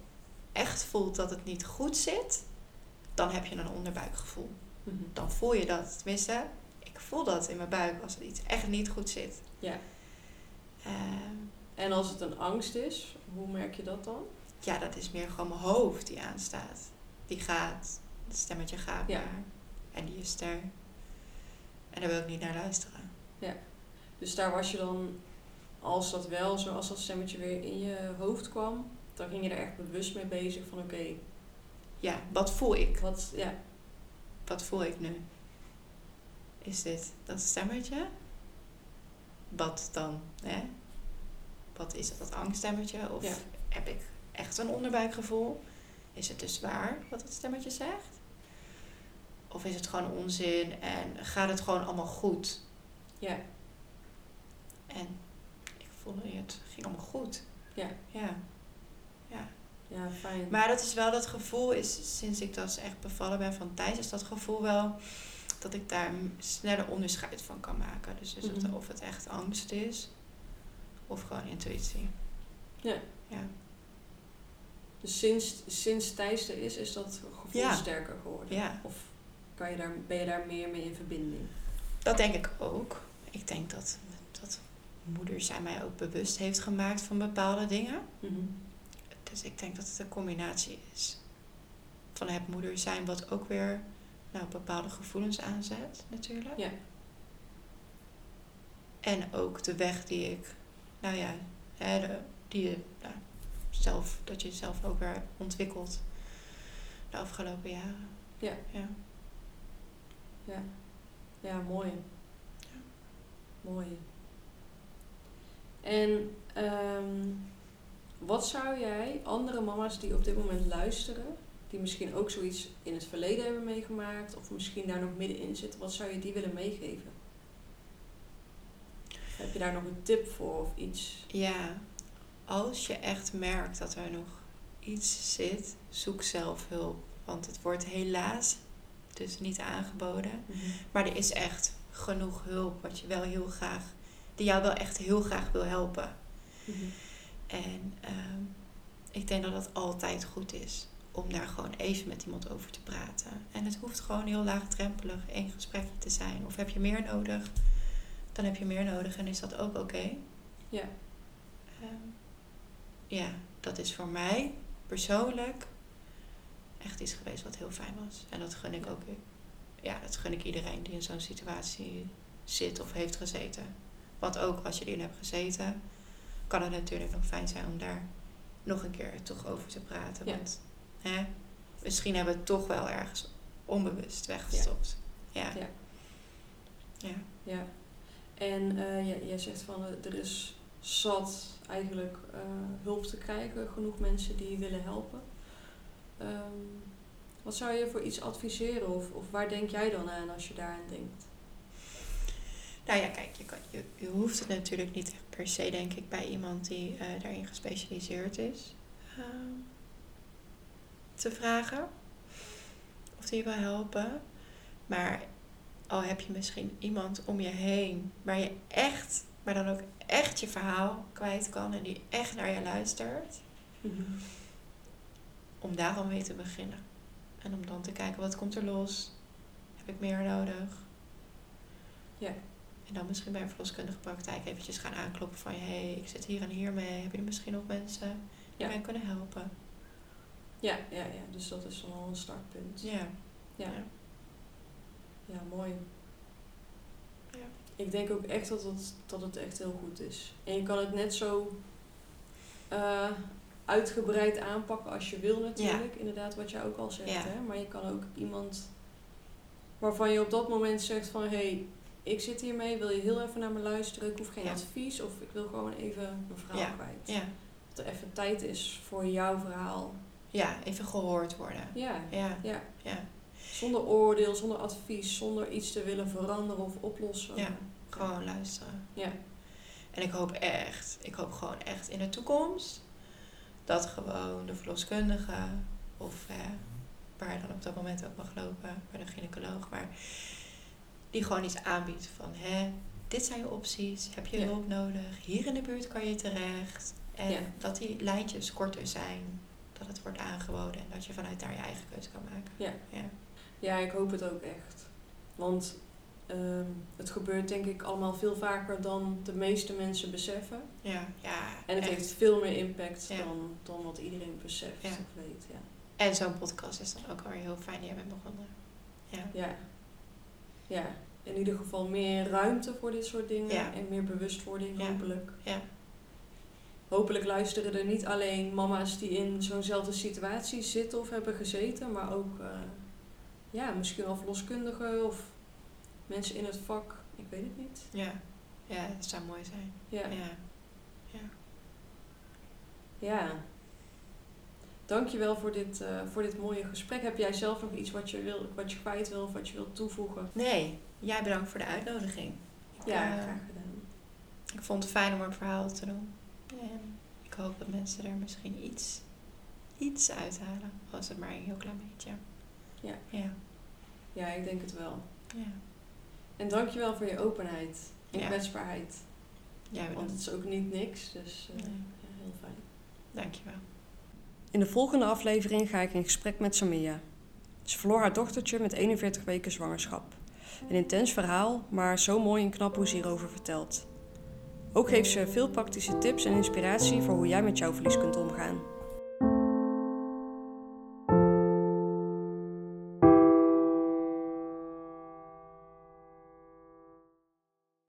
echt voelt dat het niet goed zit, dan heb je een onderbuikgevoel. Mhm. Dan voel je dat. Tenminste, voel dat in mijn buik als er iets echt niet goed zit. Ja. Ehm, En als het een angst is, hoe merk je dat dan? ja, dat is meer gewoon mijn hoofd die aanstaat. Die gaat. Het stemmetje gaat Ja. maar. En die is er. En daar wil ik niet naar luisteren. Dus daar was je dan, als dat wel zo, als dat stemmetje weer in je hoofd kwam, dan ging je er echt bewust mee bezig van oké, Ja, wat voel ik? wat, ja, Wat voel ik nu? Is dit dat stemmetje? Wat dan? Hè? Wat is dat, dat angststemmetje? Of Ja. heb ik echt een onderbuikgevoel? Is het dus waar wat dat stemmetje zegt? Of is het gewoon onzin en gaat het gewoon allemaal goed? ja, En ik voelde het ging allemaal goed. Ja. Ja. Ja. ja, fijn. Maar dat is wel dat gevoel, is, sinds ik dus echt bevallen ben van Thijs, is dat gevoel wel dat ik daar sneller onderscheid van kan maken. Dus is het, Mhm. of het echt angst is, of gewoon intuïtie. Ja. Ja, Dus sinds, sinds Thijs er is, is dat gevoel Ja. sterker geworden? ja Of kan je daar, ben je daar meer mee in verbinding? dat denk ik ook. Ik denk dat, dat moeder zijn mij ook bewust heeft gemaakt van bepaalde dingen. Mhm. Dus ik denk dat het een combinatie is van het moeder zijn, wat ook weer nou, bepaalde gevoelens aanzet, natuurlijk. Ja. En ook de weg die ik, nou ja, die je nou, zelf, dat je zelf ook weer ontwikkelt de afgelopen jaren. Ja. Ja. Ja, ja mooi. Mooi. En ehm, wat zou jij andere mama's die op dit moment luisteren, die misschien ook zoiets in het verleden hebben meegemaakt, of misschien daar nog middenin zitten, wat zou je die willen meegeven? Heb je daar nog een tip voor of iets? ja, als je echt merkt dat er nog iets zit, zoek zelf hulp. Want het wordt helaas dus niet aangeboden. Maar er is echt genoeg hulp wat je wel heel graag, die jou wel echt heel graag wil helpen. En ehm, ik denk dat het altijd goed is om daar gewoon even met iemand over te praten. En het hoeft gewoon heel laagdrempelig één gesprekje te zijn. Of heb je meer nodig, dan heb je meer nodig en is dat ook oké. Ja. Ehm, ja, dat is voor mij persoonlijk echt iets geweest wat heel fijn was. En dat gun ik Ja. ook. Ja, dat gun ik iedereen die in zo'n situatie zit of heeft gezeten. Want ook als je erin hebt gezeten, kan het natuurlijk nog fijn zijn om daar nog een keer toch over te praten. Ja. Want hè, misschien hebben we het toch wel ergens onbewust weggestopt. Ja. Ja. Ja. Ja. En eh, jij, jij zegt van eh, er is zat eigenlijk eh, hulp te krijgen, genoeg mensen die willen helpen. Ehm, Wat zou je voor iets adviseren of, of waar denk jij dan aan als je daaraan denkt? Nou ja, kijk, je, kan, je, je hoeft het natuurlijk niet per se, denk ik, bij iemand die daarin gespecialiseerd is ehm, te vragen of die je wil helpen. Maar al heb je misschien iemand om je heen waar je echt, maar dan ook echt je verhaal kwijt kan en die echt naar je luistert, om daarom mee te beginnen. En om dan te kijken wat komt er los, heb ik meer nodig. Ja. En dan misschien bij een verloskundige praktijk eventjes gaan aankloppen van... hé, hey, ik zit hier en hier mee. Heb je er misschien nog mensen die Ja. mij kunnen helpen? Ja, ja, ja, dus dat is dan al een startpunt. Ja. Ja, Ja. mooi. Ja. Ik denk ook echt dat het, dat het echt heel goed is. En je kan het net zo eh, uitgebreid aanpakken als je wil natuurlijk. Inderdaad, wat jij ook al zegt. Ja. Hè? Maar je kan ook iemand waarvan je op dat moment zegt van... hé, hey, ik zit hiermee, wil je heel even naar me luisteren? Ik hoef geen Ja. advies of ik wil gewoon even mijn verhaal kwijt. Ja. Dat er even tijd is voor jouw verhaal. Ja, even gehoord worden. Ja, Ja. ja. Ja. Zonder oordeel, zonder advies, zonder iets te willen veranderen of oplossen. Ja. Gewoon luisteren. Ja. En ik hoop echt, ik hoop gewoon echt in de toekomst... dat gewoon de verloskundige of eh, waar dan op dat moment ook mag lopen... bij de gynaecoloog, maar die gewoon iets aanbiedt van... hè, dit zijn je opties, heb je Ja. hulp nodig, hier in de buurt kan je terecht. En Ja. dat die lijntjes korter zijn, dat het wordt aangeboden... en dat je vanuit daar je eigen keuze kan maken. Ja. Ja. Ja, ik hoop het ook echt. Want ehm, het gebeurt denk ik allemaal veel vaker dan de meeste mensen beseffen. Ja, ja. En het echt. heeft veel meer impact Ja. dan, dan wat iedereen beseft Ja. of weet. Ja. En zo'n podcast is dan ook alweer heel fijn die jij bent begonnen. Ja. ja. Ja. In ieder geval meer ruimte voor dit soort dingen. Ja. En meer bewustwording Ja. hopelijk. Ja. Hopelijk luisteren er niet alleen mama's die in zo'nzelfde situatie zitten of hebben gezeten. Maar ook eh, ja, misschien wel verloskundigen of mensen in het vak. Ik weet het niet. Ja. Ja, dat zou mooi zijn. Ja. Ja. Ja. Ja. Dankjewel voor dit, eh, voor dit mooie gesprek. Heb jij zelf nog iets wat je, wil, wat je kwijt wil of wat je wilt toevoegen? Nee, jij bedankt voor de uitnodiging. Ik, Ja, eh, graag gedaan. ik vond het fijn om een verhaal te doen. En ik hoop dat mensen er misschien iets, iets uithalen. Al is het maar een heel klein beetje. Ja. Ja. Ja, ik denk het wel. Ja. En dankjewel voor je openheid en Ja. kwetsbaarheid. Jij Want het is ook niet niks, dus eh, Nee. ja, heel fijn. Dankjewel. In de volgende aflevering ga ik in gesprek met Samia. Ze verloor haar dochtertje met 41 weken zwangerschap. Een intens verhaal, maar zo mooi en knap hoe ze hierover vertelt. Ook geeft ze veel praktische tips en inspiratie voor hoe jij met jouw verlies kunt omgaan.